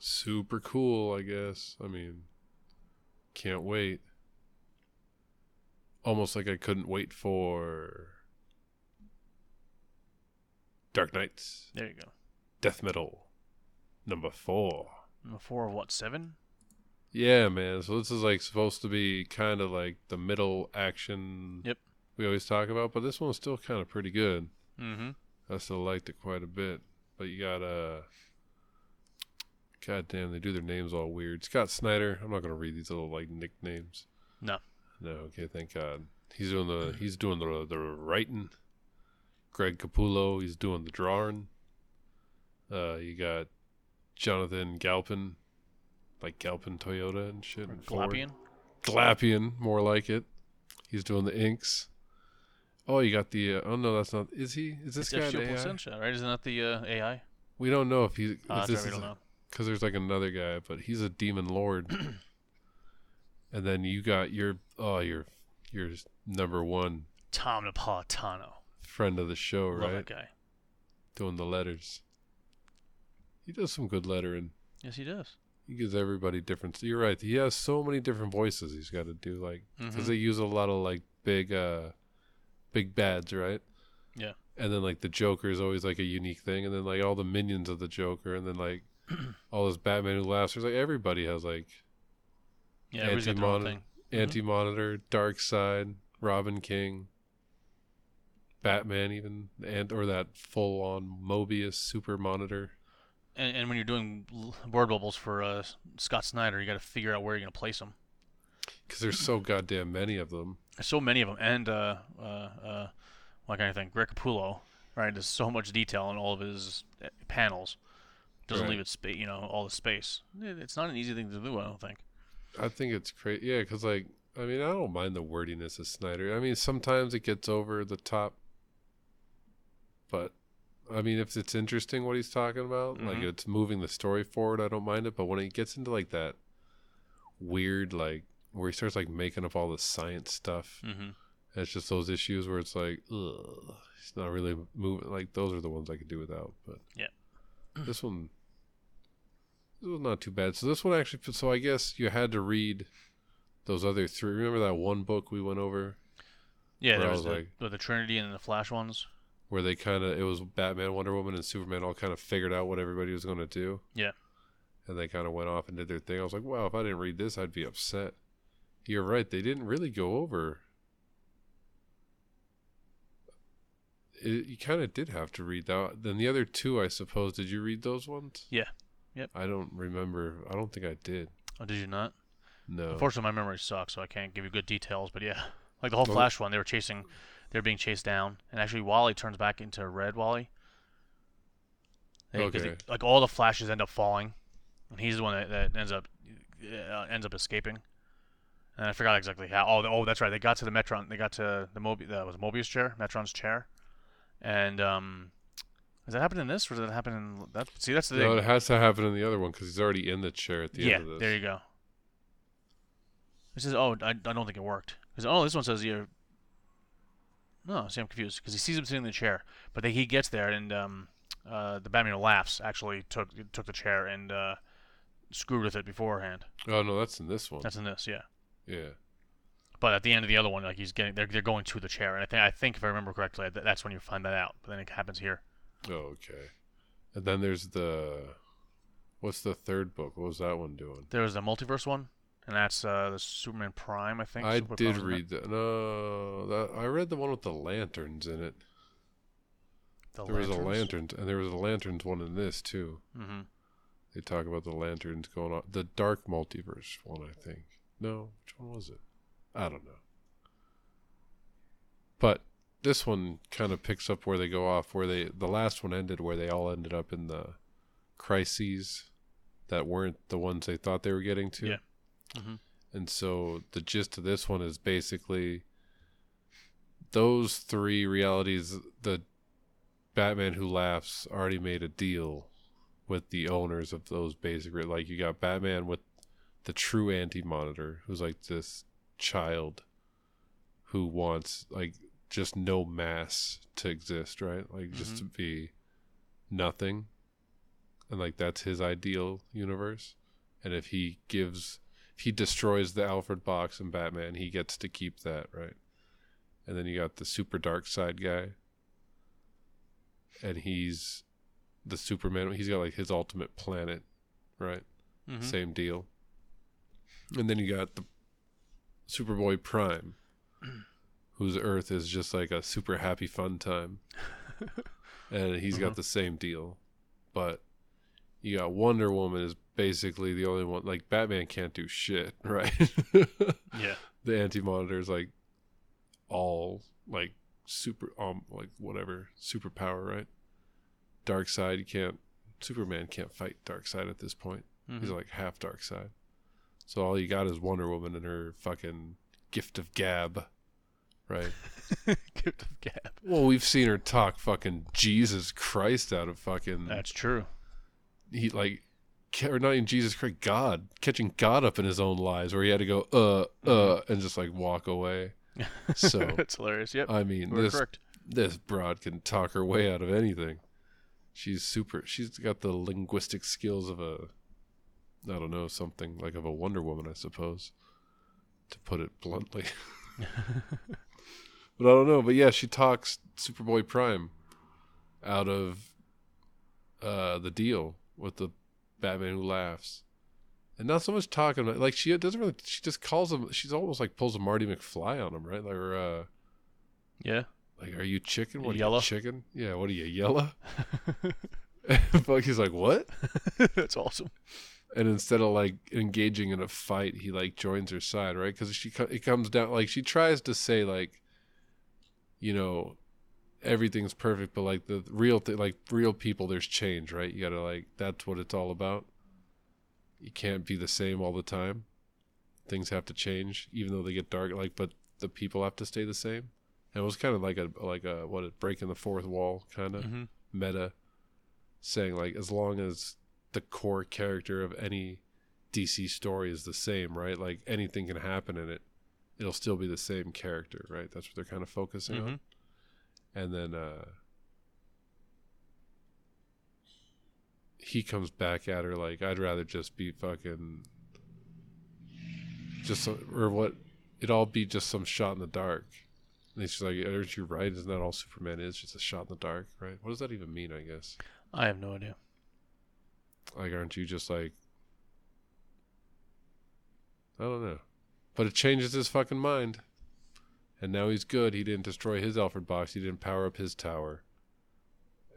Super cool, I guess. I mean, can't wait. Almost like I couldn't wait for Dark Nights, There you go. Death Metal, number four. Number four of what? Seven? Yeah, man. So this is like supposed to be kind of like the middle action. Yep. We always talk about, but this one's still kind of pretty good. Mm-hmm. I still liked it quite a bit. But you got uh God damn, they do their names all weird. Scott Snyder. I'm not gonna read these little like nicknames. No. No, okay, thank God. He's doing the he's doing the the writing. Greg Capullo, he's doing the drawing. Uh you got Jonathan Galpin, like Galpin Toyota and shit. Or and Ford. Glapion? Glapion, more like it. He's doing the inks. Oh, you got the. Uh, oh no, that's not. Is he? Is this It's guy an F. AI? Right? Isn't that the uh, AI? We don't know if he. Uh, if this right, is because there's like another guy, but he's a demon lord. and then you got your oh your your number one Tom Napolitano. friend of the show, Love right? that guy. Doing the letters. He does some good lettering. Yes, he does. He gives everybody different. You're right. He has so many different voices. He's got to do like because Mhm. they use a lot of like big uh big bads right Yeah. and then like the joker is always like a unique thing and then like all the minions of the joker and then like all this batman who laughs there's like everybody has like Yeah, everybody's got their own Anti-Mon- thing. Mhm. anti-monitor Darkseid robin king batman even and or that full-on mobius super monitor And, and when you're doing word bubbles for uh, Scott Snyder, you got to figure out where you're going to place them. because there's so goddamn many of them There's so many of them, and uh, uh, uh, what kind of thing? Greg Capullo, right? There's so much detail in all of his uh, panels. Doesn't Right. leave it space, you know, all the space. It's not an easy thing to do, I don't think. I think it's crazy. Yeah, because like I mean, I don't mind the wordiness of Snyder. I mean, sometimes it gets over the top, but I mean, if it's interesting what he's talking about, like Mhm. it's moving the story forward, I don't mind it. But when it gets into like that weird, like where he starts like making up all the science stuff, Mm-hmm. it's just those issues where it's like, ugh, it's not really moving. Like those are the ones I could do without. But Yeah. this one. This was not too bad. So this one actually. So I guess you had to read those other three. Remember that one book we went over Yeah, there was was the, like- the Trinity and the Flash ones. Where they kind of it was Batman, Wonder Woman, and Superman all kind of figured out what everybody was going to do. Yeah. And they kind of went off and did their thing. I was like, wow, if I didn't read this, I'd be upset. You're right. They didn't really go over. It, you kind of did have to read that. Then the other two, I suppose. Did you read those ones? Yeah. Yep. I don't remember. I don't think I did. Oh, did you not? No. Unfortunately, my memory sucks, so I can't give you good details. But yeah, like the whole Flash one, they were chasing, they were being chased down, and actually Wally turns back into Red Wally. They- 'cause he- Okay. like all the Flashes end up falling, and he's the one that, that ends up uh, ends up escaping. And I forgot exactly how. Oh, oh, that's right. They got to the Metron. They got to the Mobi- that was Mobius chair, Metron's chair, and um, does that happen in this, or does that happen in that? See, that's the no, thing. it has to happen in the other one because he's already in the chair at the yeah, end of this. Yeah, there you go. This is "Oh, I, I don't think it worked." Because oh, this one says you're. No, see, I'm confused because he sees him sitting in the chair, but then he gets there and um, uh, the Batman laughs actually took took the chair and uh, screwed with it beforehand. Oh no, that's in this one. That's in this, yeah. yeah. But at the end of the other one, like he's getting, they're, they're going to the chair, and I think I think if I remember correctly, that, that's when you find that out. But then it happens here. Oh, okay. And then there's the what's the third book? What was that one doing? There was the multiverse one, and that's uh, the Superman Prime, I think. I Super did Prime, read that. No, that I read the one with the lanterns in it. The there was a lantern, and there was a lanterns one in this too. Mm-hmm. They talk about the lanterns going on. The dark multiverse one, I think. No, which one was it? I don't know. But this one kind of picks up where they go off, where they the last one ended, where they all ended up in the crises that weren't the ones they thought they were getting to. Yeah. Mhm. And so the gist of this one is basically those three realities. The Batman Who Laughs already made a deal with the owners of those basic. Like you got Batman with the true Anti Monitor, who's like this child who wants like just no mass to exist, right? Like just Mhm. to be nothing. And like that's his ideal universe. And if he gives he destroys the Alfred box in Batman, he gets to keep that, right? And then you got the super Darkseid guy. And he's the Superman he's got like his ultimate planet, right? Mhm. Same deal. And then you got the Superboy Prime, whose Earth is just like a super happy fun time. and he's Mhm. got the same deal. But you got Wonder Woman is basically the only one like Batman can't do shit, right? Yeah. the anti monitor is like all like super um like whatever superpower, right? Darkseid you can't Superman can't fight Darkseid at this point. He's Mhm. like half Darkseid. So all you got is Wonder Woman and her fucking gift of gab. Right. Gift of gab. Well, we've seen her talk fucking Jesus Christ out of fucking That's true. He like or not even Jesus Christ, God, catching God up in his own lies where he had to go uh uh and just like walk away. So That's hilarious. Yep. I mean We're this correct. this broad can talk her way out of anything. She's super. She's got the linguistic skills of a, I don't know, something like of a Wonder Woman, I suppose, to put it bluntly. but I don't know. But yeah, she talks Superboy Prime out of uh, the deal with the Batman who laughs. And not so much talking about like she doesn't really. She just calls him. She's almost like pulls a Marty McFly on him, right? Like, or, uh, yeah. like, are you chicken? What are Yellow? you chicken? Yeah. What are you yellow? Fuck. he's like, what? That's awesome. And instead of like engaging in a fight, he like joins her side, right? Because she it comes down like she tries to say like, you know, everything's perfect, but like the real thing, like real people, there's change, right? You gotta like that's what it's all about. You can't be the same all the time. Things have to change, even though they get dark. Like, but the people have to stay the same. And it was kind of like a like a what a breaking the fourth wall kind of hmm meta saying like as long as the core character of any DC story is the same, right? Like anything can happen in it. It'll still be the same character, right? That's what they're kind of focusing on. And then uh he comes back at her like I'd rather just be fucking just some, or what it all be just some shot in the dark. And she's like, Aren't you right? Isn't that all Superman is? Just a shot in the dark, right? What does that even mean, I guess? I have no idea. Like, aren't you just like. I don't know. But it changes his fucking mind. And now he's good. He didn't destroy his Alfred box. He didn't power up his tower.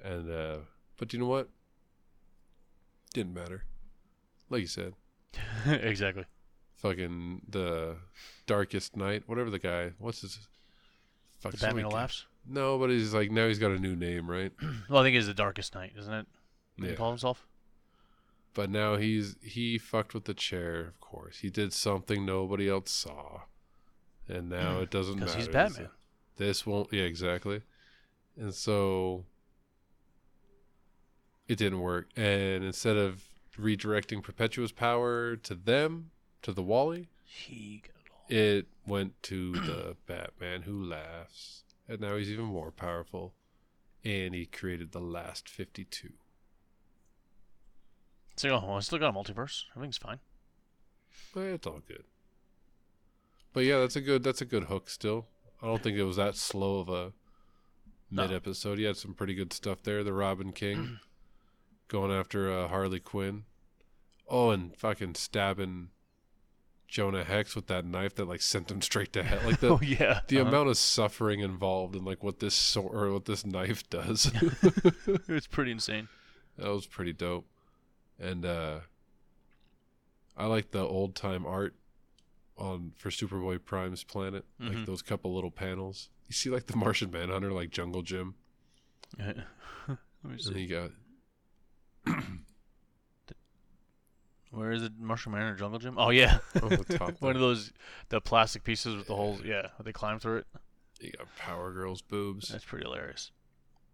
And, uh. But you know what? Didn't matter. Like you said. exactly. Fucking the Darkest Knight. Whatever the guy. What's his. Fuck, The Batman laughs. No, but he's like. Now he's got a new name, right? Well, I think it's the Darkest Knight, isn't it? What He call himself. But now he's he fucked with the chair, of course. He did something nobody else saw. And now it doesn't matter. Because he's This- Batman. This won't yeah, exactly. And so it didn't work. And instead of redirecting Perpetua's power to them, to the Wally, He got it all. it went to the Batman who laughs. And now he's even more powerful. And he created the last 52. So, oh, I still got a multiverse. Everything's fine. But it's all good. But yeah, that's a good that's a good hook still. I don't think it was that slow of a mid episode. He had some pretty good stuff there. The Robin King going after uh, Harley Quinn. Oh, and fucking stabbing Jonah Hex with that knife that like sent him straight to hell. Like the oh yeah. the Uh-huh. amount of suffering involved in like what this sword or what this knife does. it's pretty insane. That was pretty dope. And uh I like the old time art on for Superboy Prime's planet. Like Mhm. those couple little panels. You see like the Martian Manhunter like Jungle Gym. Let me And see. you got Where is it? Mushroom Man or Jungle Gym? Oh yeah, On the top one of those the plastic pieces with the holes. Yeah, they climb through it. You got Power Girls boobs. That's pretty hilarious.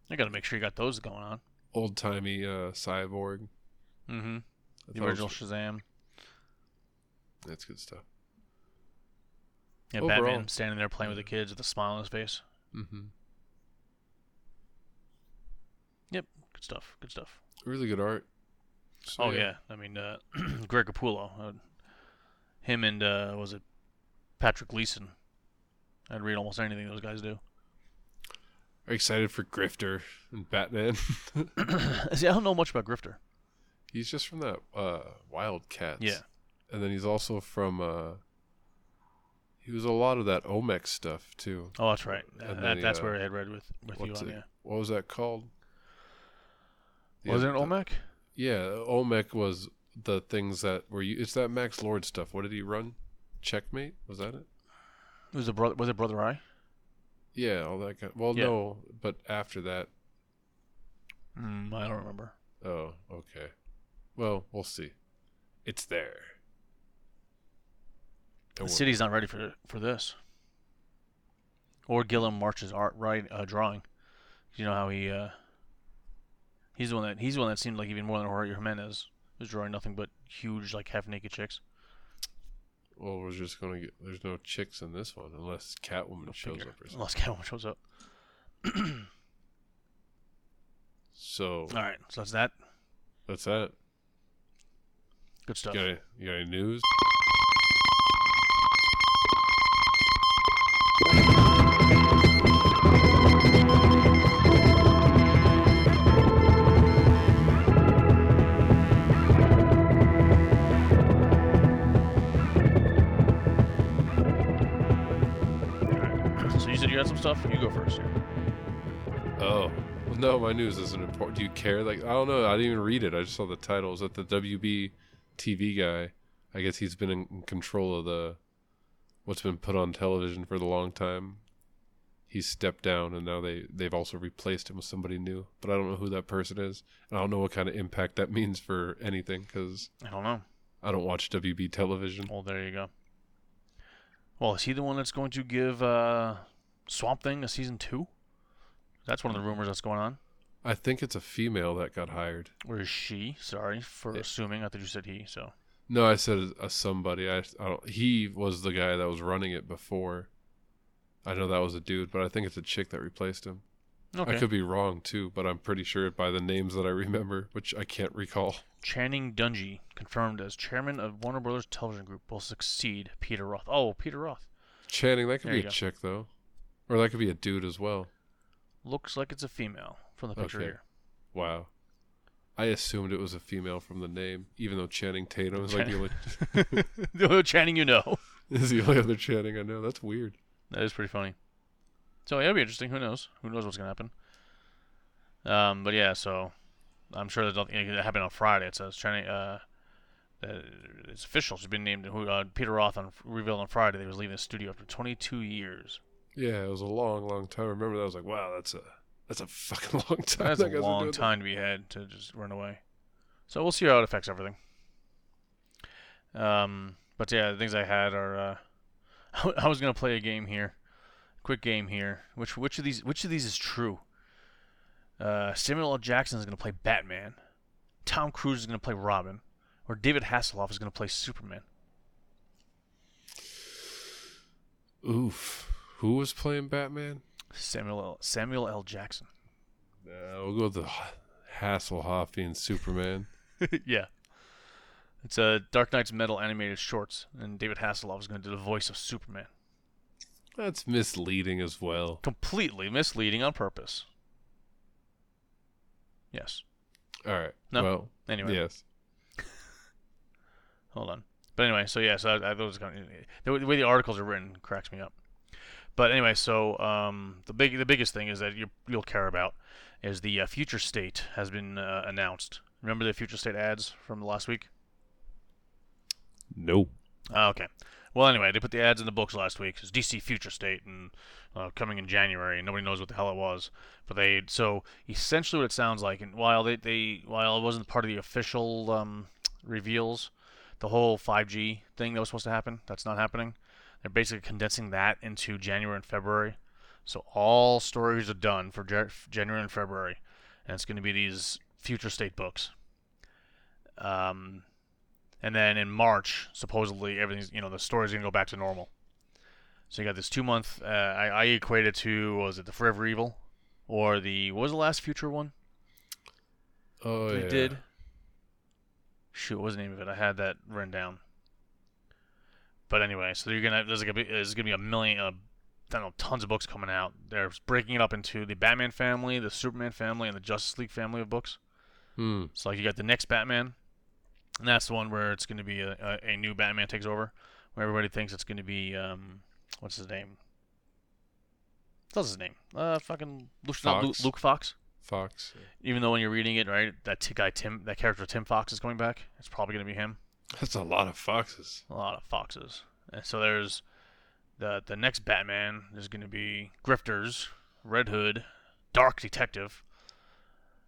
I got to make sure you got those going on. Old timey uh, cyborg. Mm-hmm. The original was- Shazam. That's good stuff. Yeah, Overall- Batman standing there playing with the kids with a smile on his face. Mm-hmm. Yep, good stuff. Good stuff. Really good art. So, oh yeah, I mean uh, Greg Capullo, uh, him and uh, was it Patrick Gleason? I'd read almost anything those guys do. Are you excited for Grifter and Batman? See, I don't know much about Grifter. he's just from that uh, Wildcats. Yeah. And then he's also from. He was a lot of that OMACs stuff too. Oh, that's right. And that, then, that's uh, where I had read with with you on. it? Yeah. What was that called? Was it Yeah, an OMAC? Yeah, OMAC was the things that were you. It's that Max Lord stuff. What did he run? Checkmate was that it? Was it brother? Was it Brother Eye? Yeah, all that kind. Of, Well, Yeah. no, but after that. Mm, I don't remember. Oh, okay. Well, we'll see. It's there. The city's not ready for for this. Or Guillem March's art right uh, drawing. You know how he uh, he's the one that he's the one that seemed like even more than Jorge Jimenez was drawing nothing but huge like half naked chicks. Well, we're just gonna get. There's no chicks in this one unless Catwoman shows Figure. up or something. Unless Catwoman shows up. So All right, so that's that. that's that. Good stuff. You got, any, you got any news? Stuff. You go first. Here. Oh, well, no, my news isn't important. Do you care? Like, I don't know. I didn't even read it. I just saw the title. Is that the WB TV guy? I guess he's been in in control of the what's been put on television for the long time. He's stepped down, and now they they've also replaced him with somebody new. But I don't know who that person is, and I don't know what kind of impact that means for anything because I don't know. I don't watch WB television. Well, there you go. Well, is he the one that's going to give uh, Swamp Thing a season two? That's one of the rumors that's going on. I think it's a female that got hired. Or is she? Sorry for Yeah. assuming. I thought you said he. So No, I said a somebody. I, I don't. He was the guy that was running it before. I know that was a dude, but I think it's a chick that replaced him. okay. I could be wrong too, but I'm pretty sure by the names that I remember, which I can't recall. Channing Dungey confirmed as chairman of Warner Brothers Television Group will succeed Peter Roth. Oh, Peter Roth. Channing, that could There be a go. chick though, or that could be a dude as well. Looks like it's a female from the picture Okay. here. Wow. I assumed it was a female from the name, even though Channing Tatum is like the only the other Channing you know. is the only other Channing I know. That's weird. That is pretty funny. So yeah, it'll be interesting. Who knows? Who knows what's gonna happen? Um, but yeah, so I'm sure there's nothing that happened on Friday. It says Channing. Uh, that it's official. She's been named. Who uh, Peter Roth on revealed on Friday. That he was leaving the studio after 22 years. Yeah, it was a long, long time. I remember that. I was like, wow, that's a that's a fucking long time. That's That a long doing that. time to be had to just run away. So we'll see how it affects everything. Um, but yeah, the things I had are. Uh, I was gonna play a game here, quick game here. Which which of these which of these is true? Uh, Samuel L. Jackson is gonna play Batman. Tom Cruise is gonna play Robin, or David Hasselhoff is gonna play Superman. Oof. Who was playing Batman? Samuel L. Samuel L. Jackson. Uh, we'll go with the Hasselhoff being Superman. yeah. It's a uh, Dark Knight's Metal animated shorts, and David Hasselhoff is going to do the voice of Superman. That's misleading as well. Completely misleading on purpose. Yes. All right. No. Well, Anyway, yes. hold on. But anyway, so yeah, so I, I those kind of, the way the articles are written cracks me up. But anyway, so um, the big the biggest thing is that you you'll care about is the uh, future state has been uh, announced. Remember the future state ads from last week? No. Oh, okay. Well, anyway, they put the ads in the books last week. It's DC Future State and uh, coming in January. and Nobody knows what the hell it was, but they so essentially what it sounds like. And while they, they while it wasn't part of the official um, reveals, the whole 5G thing that was supposed to happen. That's not happening. They're basically condensing that into January and February. So all stories are done for January and February, and it's going to be these future state books. Um, and then in March, supposedly everything's you know the story's going to go back to normal. So you got this two month. Uh, I, I equate it to what was it the Forever Evil, or the what was the last future one Oh they yeah. did? Shoot, what was the name of it? I had that written down. But anyway, so you're gonna there's gonna be there's gonna be a million, uh, I don't know, tons of books coming out. They're breaking it up into the Batman family, the Superman family, and the Justice League family of books. Hmm. So like you got the next Batman, and that's the one where it's gonna be a, a, a new Batman takes over, where everybody thinks it's gonna be um what's his name? What's his name? Uh, fucking Luke, not Luke, Fox. Luke Fox. Fox. Even though when you're reading it, right, that t- guy Tim, that character Tim Fox is coming back. It's probably gonna be him. That's a lot of foxes. A lot of foxes. And so there's the the next Batman is gonna be Grifters, Red Hood, Dark Detective,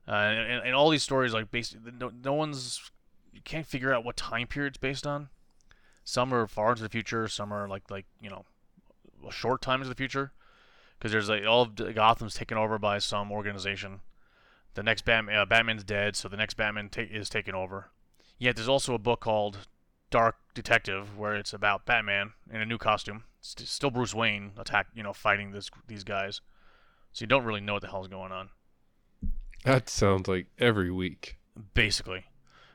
uh, and, and all these stories like basically no, no one's you can't figure out what time period it's based on. Some are far into the future. Some are like like you know a short time into the future because there's like all of Gotham's taken over by some organization. The next Batman, uh, Batman's dead, so the next Batman ta- is taken over. Yet there's also a book called Dark Detective where it's about Batman in a new costume. St- still Bruce Wayne attack, you know, fighting this these guys. So you don't really know what the hell's going on. That sounds like every week. Basically,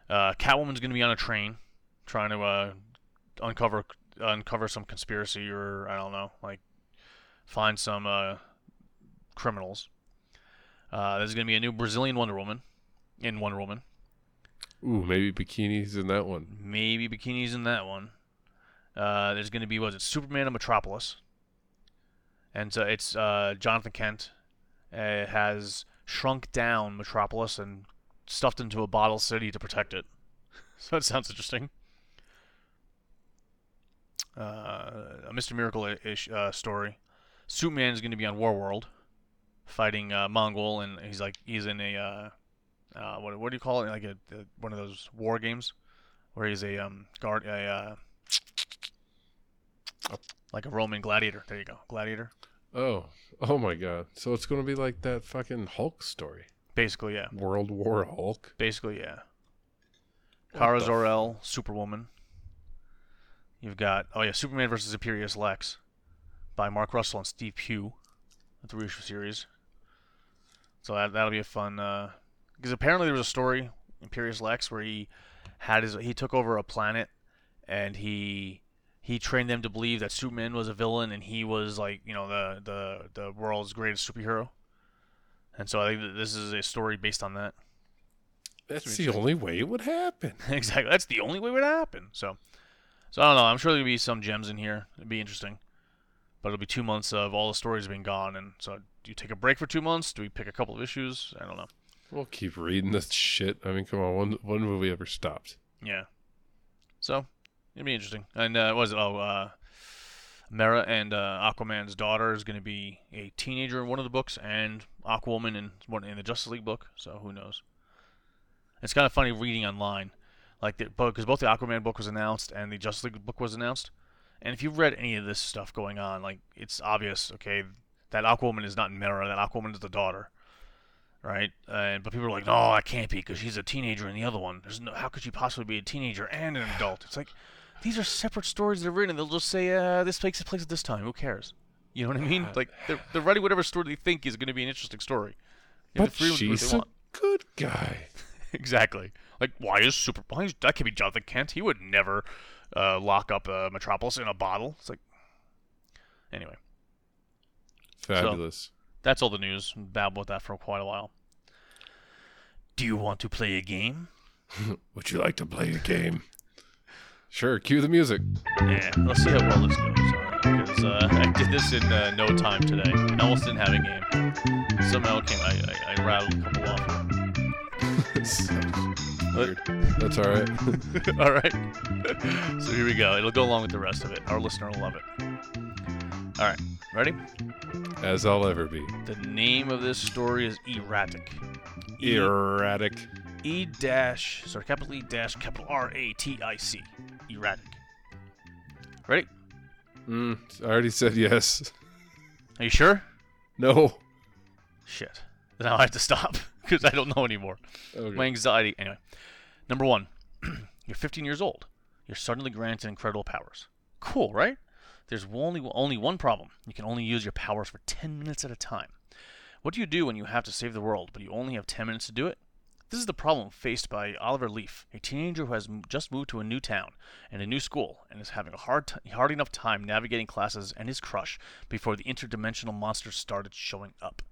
uh, Catwoman's gonna be on a train trying to uh, uncover uncover some conspiracy or I don't know, like find some uh, criminals. Uh, there's gonna be a new Brazilian Wonder Woman in Wonder Woman. Ooh, maybe bikinis in that one. Maybe bikinis in that one. Uh, there's going to be was it Superman of Metropolis, and so it's uh, Jonathan Kent uh, has shrunk down Metropolis and stuffed into a bottle city to protect it. so that sounds interesting. Uh, a Mr. Miracle ish uh, story. Superman is going to be on Warworld, fighting uh, Mongul, and he's like he's in a uh, uh, what what do you call it? Like a, a one of those war games where he's a um guard a uh, like a Roman gladiator. There you go, gladiator. Oh, oh my God! So it's gonna be like that fucking Hulk story, Basically, yeah. World War Hulk. Basically, yeah. Kara Zor-El, Superwoman. You've got oh yeah, Superman versus Imperious Lex by Mark Russell and Steve Pugh, the three issue series. So that that'll be a fun because apparently there was a story Imperious Lex where he had his he took over a planet and he he trained them to believe that Superman was a villain and he was like you know the the the world's greatest superhero. And so I think that this is a story based on that. That's the only way it would happen. exactly. That's the only way it would happen. So, so I don't know. I'm sure there'll be some gems in here. It'd be interesting. But it'll be two months of all the stories being gone, and so do you take a break for two months? Do we pick a couple of issues? I don't know. We'll keep reading this shit. I mean, come on. When when have we ever stopped? Yeah. So it'd be interesting. And uh, was it? Oh, uh, Mera and uh, Aquaman's daughter is going to be a teenager in one of the books, and Aquaman in one in the Justice League book. So who knows? It's kind of funny reading online, like the because both the Aquaman book was announced and the Justice League book was announced. And if you've read any of this stuff going on, like it's obvious, okay, that Aquaman is not Mera, that Aquaman is the daughter, right? And but people are like, no, that can't be because she's a teenager in the other one. There's no, how could she possibly be a teenager and an adult? It's like these are separate stories they're written. They'll just say, uh, this takes place at this time. Who cares? You know what I mean? Like they're, they're writing whatever story they think is going to be an interesting story. They But the freedom to do what she's a good guy. exactly. Like, why is Super? Why is, that could be Jonathan Kent? He would never uh, lock up uh, Metropolis in a bottle. It's like, anyway, Fabulous. That's all the news. Babble with that for quite a while. Do you want to play a game? Would you like to play a game? Sure. Cue the music. Yeah, let's see how well this goes. Because uh, I did this in uh, no time today. I almost didn't have a game. Somehow came. I, I, I rattled a couple off. Weird. That's all right. All right. so here we go. It'll go along with the rest of it. Our listener will love it. All right. Ready? As I'll ever be. The name of this story is Erratic. Erratic. E dash, sorry, capital E dash, capital R A T I C. Erratic. Ready? Mm, I already said yes. Are you sure? No. Shit. Now I have to stop because I don't know anymore. Okay. My anxiety. Anyway, number one, you're 15 years old. You're suddenly granted incredible powers. Cool, right? There's only only one problem. You can only use your powers for 10 minutes at a time. What do you do when you have to save the world, but you only have 10 minutes to do it? This is the problem faced by Oliver Leaf, a teenager who has m- just moved to a new town and a new school, and is having a hard, t- hard enough time navigating classes and his crush before the interdimensional monsters started showing up.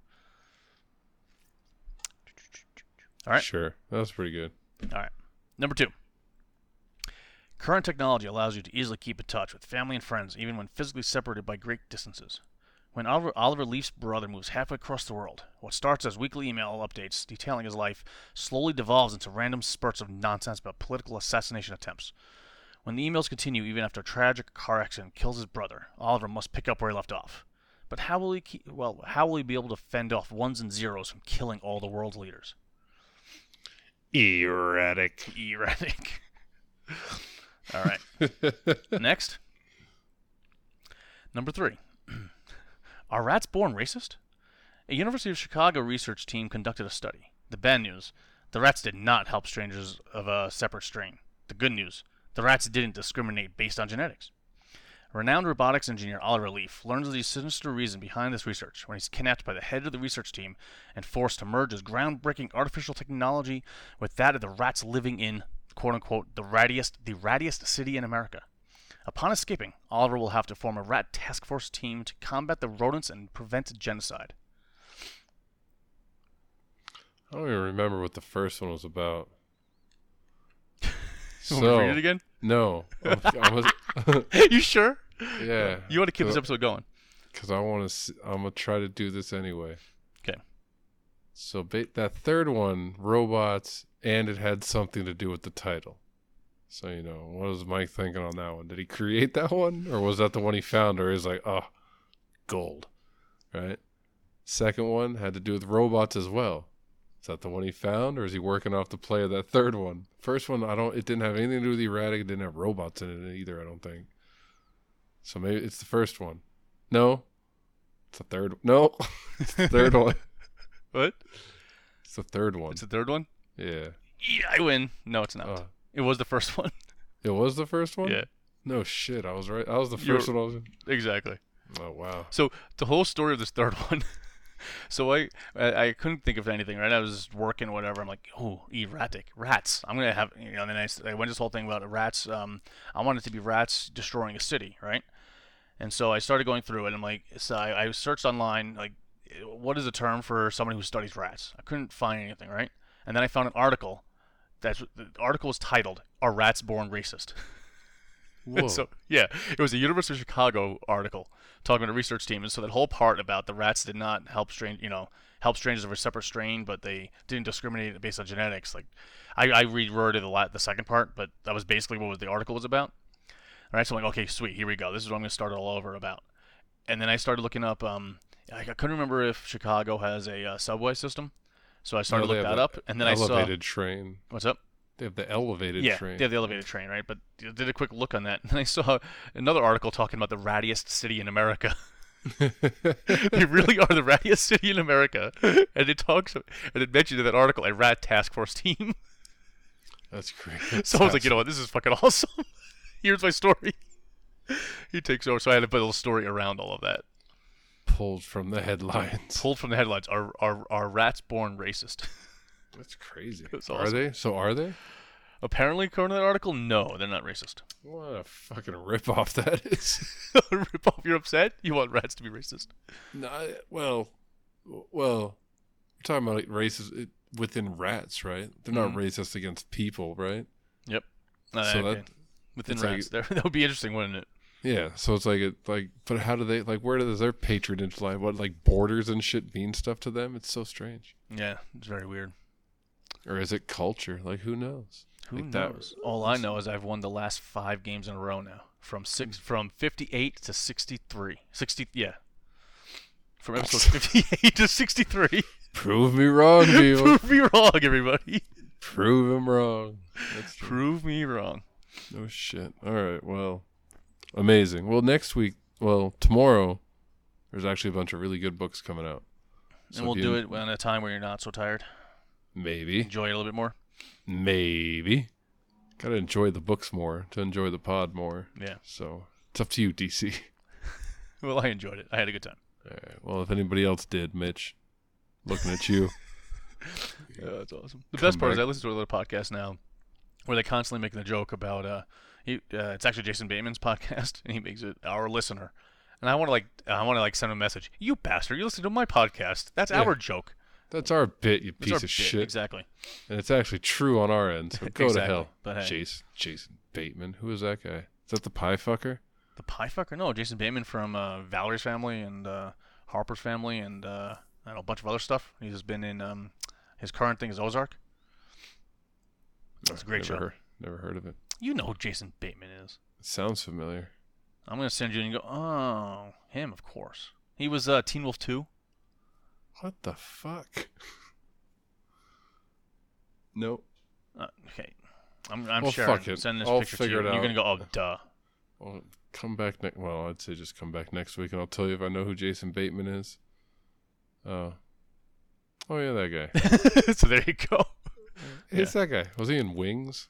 All right. Sure. That was pretty good. All right. Number two. Current technology allows you to easily keep in touch with family and friends, even when physically separated by great distances. When Oliver, Oliver Leaf's brother moves halfway across the world, what starts as weekly email updates detailing his life slowly devolves into random spurts of nonsense about political assassination attempts. When the emails continue even after a tragic car accident kills his brother, Oliver must pick up where he left off. But how will he keep, well, how will he be able to fend off ones and zeros from killing all the world's leaders? Erratic. Erratic. All right. Next. Number three. Are rats born racist? A University of Chicago research team conducted a study. The bad news the rats did not help strangers of a separate strain. The good news the rats didn't discriminate based on genetics. Renowned robotics engineer Oliver Leaf learns of the sinister reason behind this research when he's kidnapped by the head of the research team and forced to merge his groundbreaking artificial technology with that of the rats living in quote unquote the rattiest the rattiest city in America. Upon escaping, Oliver will have to form a rat task force team to combat the rodents and prevent genocide. I don't even remember what the first one was about. You want to so read it again? no, I'm, I was, you sure? yeah, You want to keep this uh, episode going? because I want to. I'm gonna try to do this anyway. Okay. So ba- that third one, robots, and it had something to do with the title. So you know, what was Mike thinking on that one? Did he create that one, or was that the one he found? Or is like, oh, gold, right? Second one had to do with robots as well. Is that the one he found, or is he working off the play of that third one? First one, I don't. It didn't have anything to do with erratic. It didn't have robots in it either. I don't think. So maybe it's the first one. No, it's the third. No, it's the third one. What? It's the third one. It's the third one? Yeah. Yeah, I win. No, it's not. Oh, It was the first one. it was the first one. Yeah, No shit, I was right. I was the You're- 1st one. I was. exactly. Oh wow. So the whole story of this third one. so I, I I couldn't think of anything. Right, I was working, whatever. I'm like, oh, erratic rats. I'm gonna have you know. And then I, I went this whole thing about rats. Um, I wanted to be rats destroying a city, right? And so I started going through it. I'm like, so I, I searched online, like, what is a term for somebody who studies rats? I couldn't find anything, right? And then I found an article. That's the article was titled "Are Rats Born Racist?" So yeah, it was a University of Chicago article talking to a research team, and so that whole part about the rats did not help strange, you know, help strangers of a separate strain, but they didn't discriminate based on genetics. Like, I, I reworded the the second part, but that was basically what was the article was about. All right, so I'm like, okay, sweet, here we go. This is what I'm gonna start all over about. And then I started looking up. Um, I, I couldn't remember if Chicago has a uh, subway system, so I started No, they looking that up, and then I saw elevated train. what's up. They have the elevated Yeah, train. they have the elevated train, right? But I did a quick look on that, and then I saw another article talking about the rattiest city in America. they really are the rattiest city in America, and it talks and it mentioned in that article a rat task force team. That's great. So I was like, you know what, this is fucking awesome. Here's my story. He takes over, so I had to put a little story around all of that. Pulled from the headlines. Pulled from the headlines: Are are, are rats born racist? That's crazy. That's Are they? So are they? Apparently, according to that article, no, they're not racist. What a fucking ripoff that is. Rip off, you're upset? You want rats to be racist? no, I- well, well, we're talking about like races within rats, right? They're not Mhm. racist against people, right? Yep. Uh, So okay. that- within it's like- rats, that would be interesting, wouldn't it? Yeah. So it's like it like, but how do they like? Where does their patronage lie? What like borders and shit mean stuff to them? It's so strange. Yeah, it's very weird. Or is it culture? Like who knows? Who Like that- knows? All I know is I've won the last five games in a row now, from six, hmm. from fifty-eight to sixty-three. Sixty, yeah. From episode fifty-eight to sixty-three. Prove me wrong, people. Prove me wrong, everybody. Prove him wrong. Prove me wrong. No shit. All right. Well, amazing. Well, next week, well, tomorrow, there's actually a bunch of really good books coming out. So and we'll do it at a time where you're not so tired. Maybe. Enjoy it a little bit more. Maybe. Gotta enjoy the books more to enjoy the pod more. Yeah. So it's up to you, DC. Well, I enjoyed it. I had a good time. All right. Well, if anybody else did, Mitch, looking at you. Yeah, that's awesome. The Come best part is. I listen to a little podcast now where they constantly making the joke about uh, he, uh it's actually Jason Bateman's podcast and he makes it our listener. And I want to like I want to like send him a message. You bastard! You listen to my podcast. That's Yeah. our joke. That's our bit, you piece of bit. shit. Exactly. And it's actually true on our end. So go Exactly. to hell. But hey. Jason, Jason Bateman. Who is that guy? Is that the pie fucker? The pie fucker? No, Jason Bateman from uh, Valerie's family and uh, Harper's family and uh, I don't know, a bunch of other stuff. He's been in um, his current thing is Ozark. That's a great never show. Heard, never heard of it. You know who Jason Bateman is. It sounds familiar. I'm gonna send you and you go, oh, him, of course. He was uh, Teen Wolf 2. What the fuck? Nope. Uh, okay. I'm, I'm Well, sharing. fuck it. Send this I'll picture to you. You're gonna go, oh, duh. Well, come back next. Well, I'd say just come back next week, and I'll tell you if I know who Jason Bateman is. Oh, oh yeah, that guy. so there you go. It's that guy. Was he in Wings?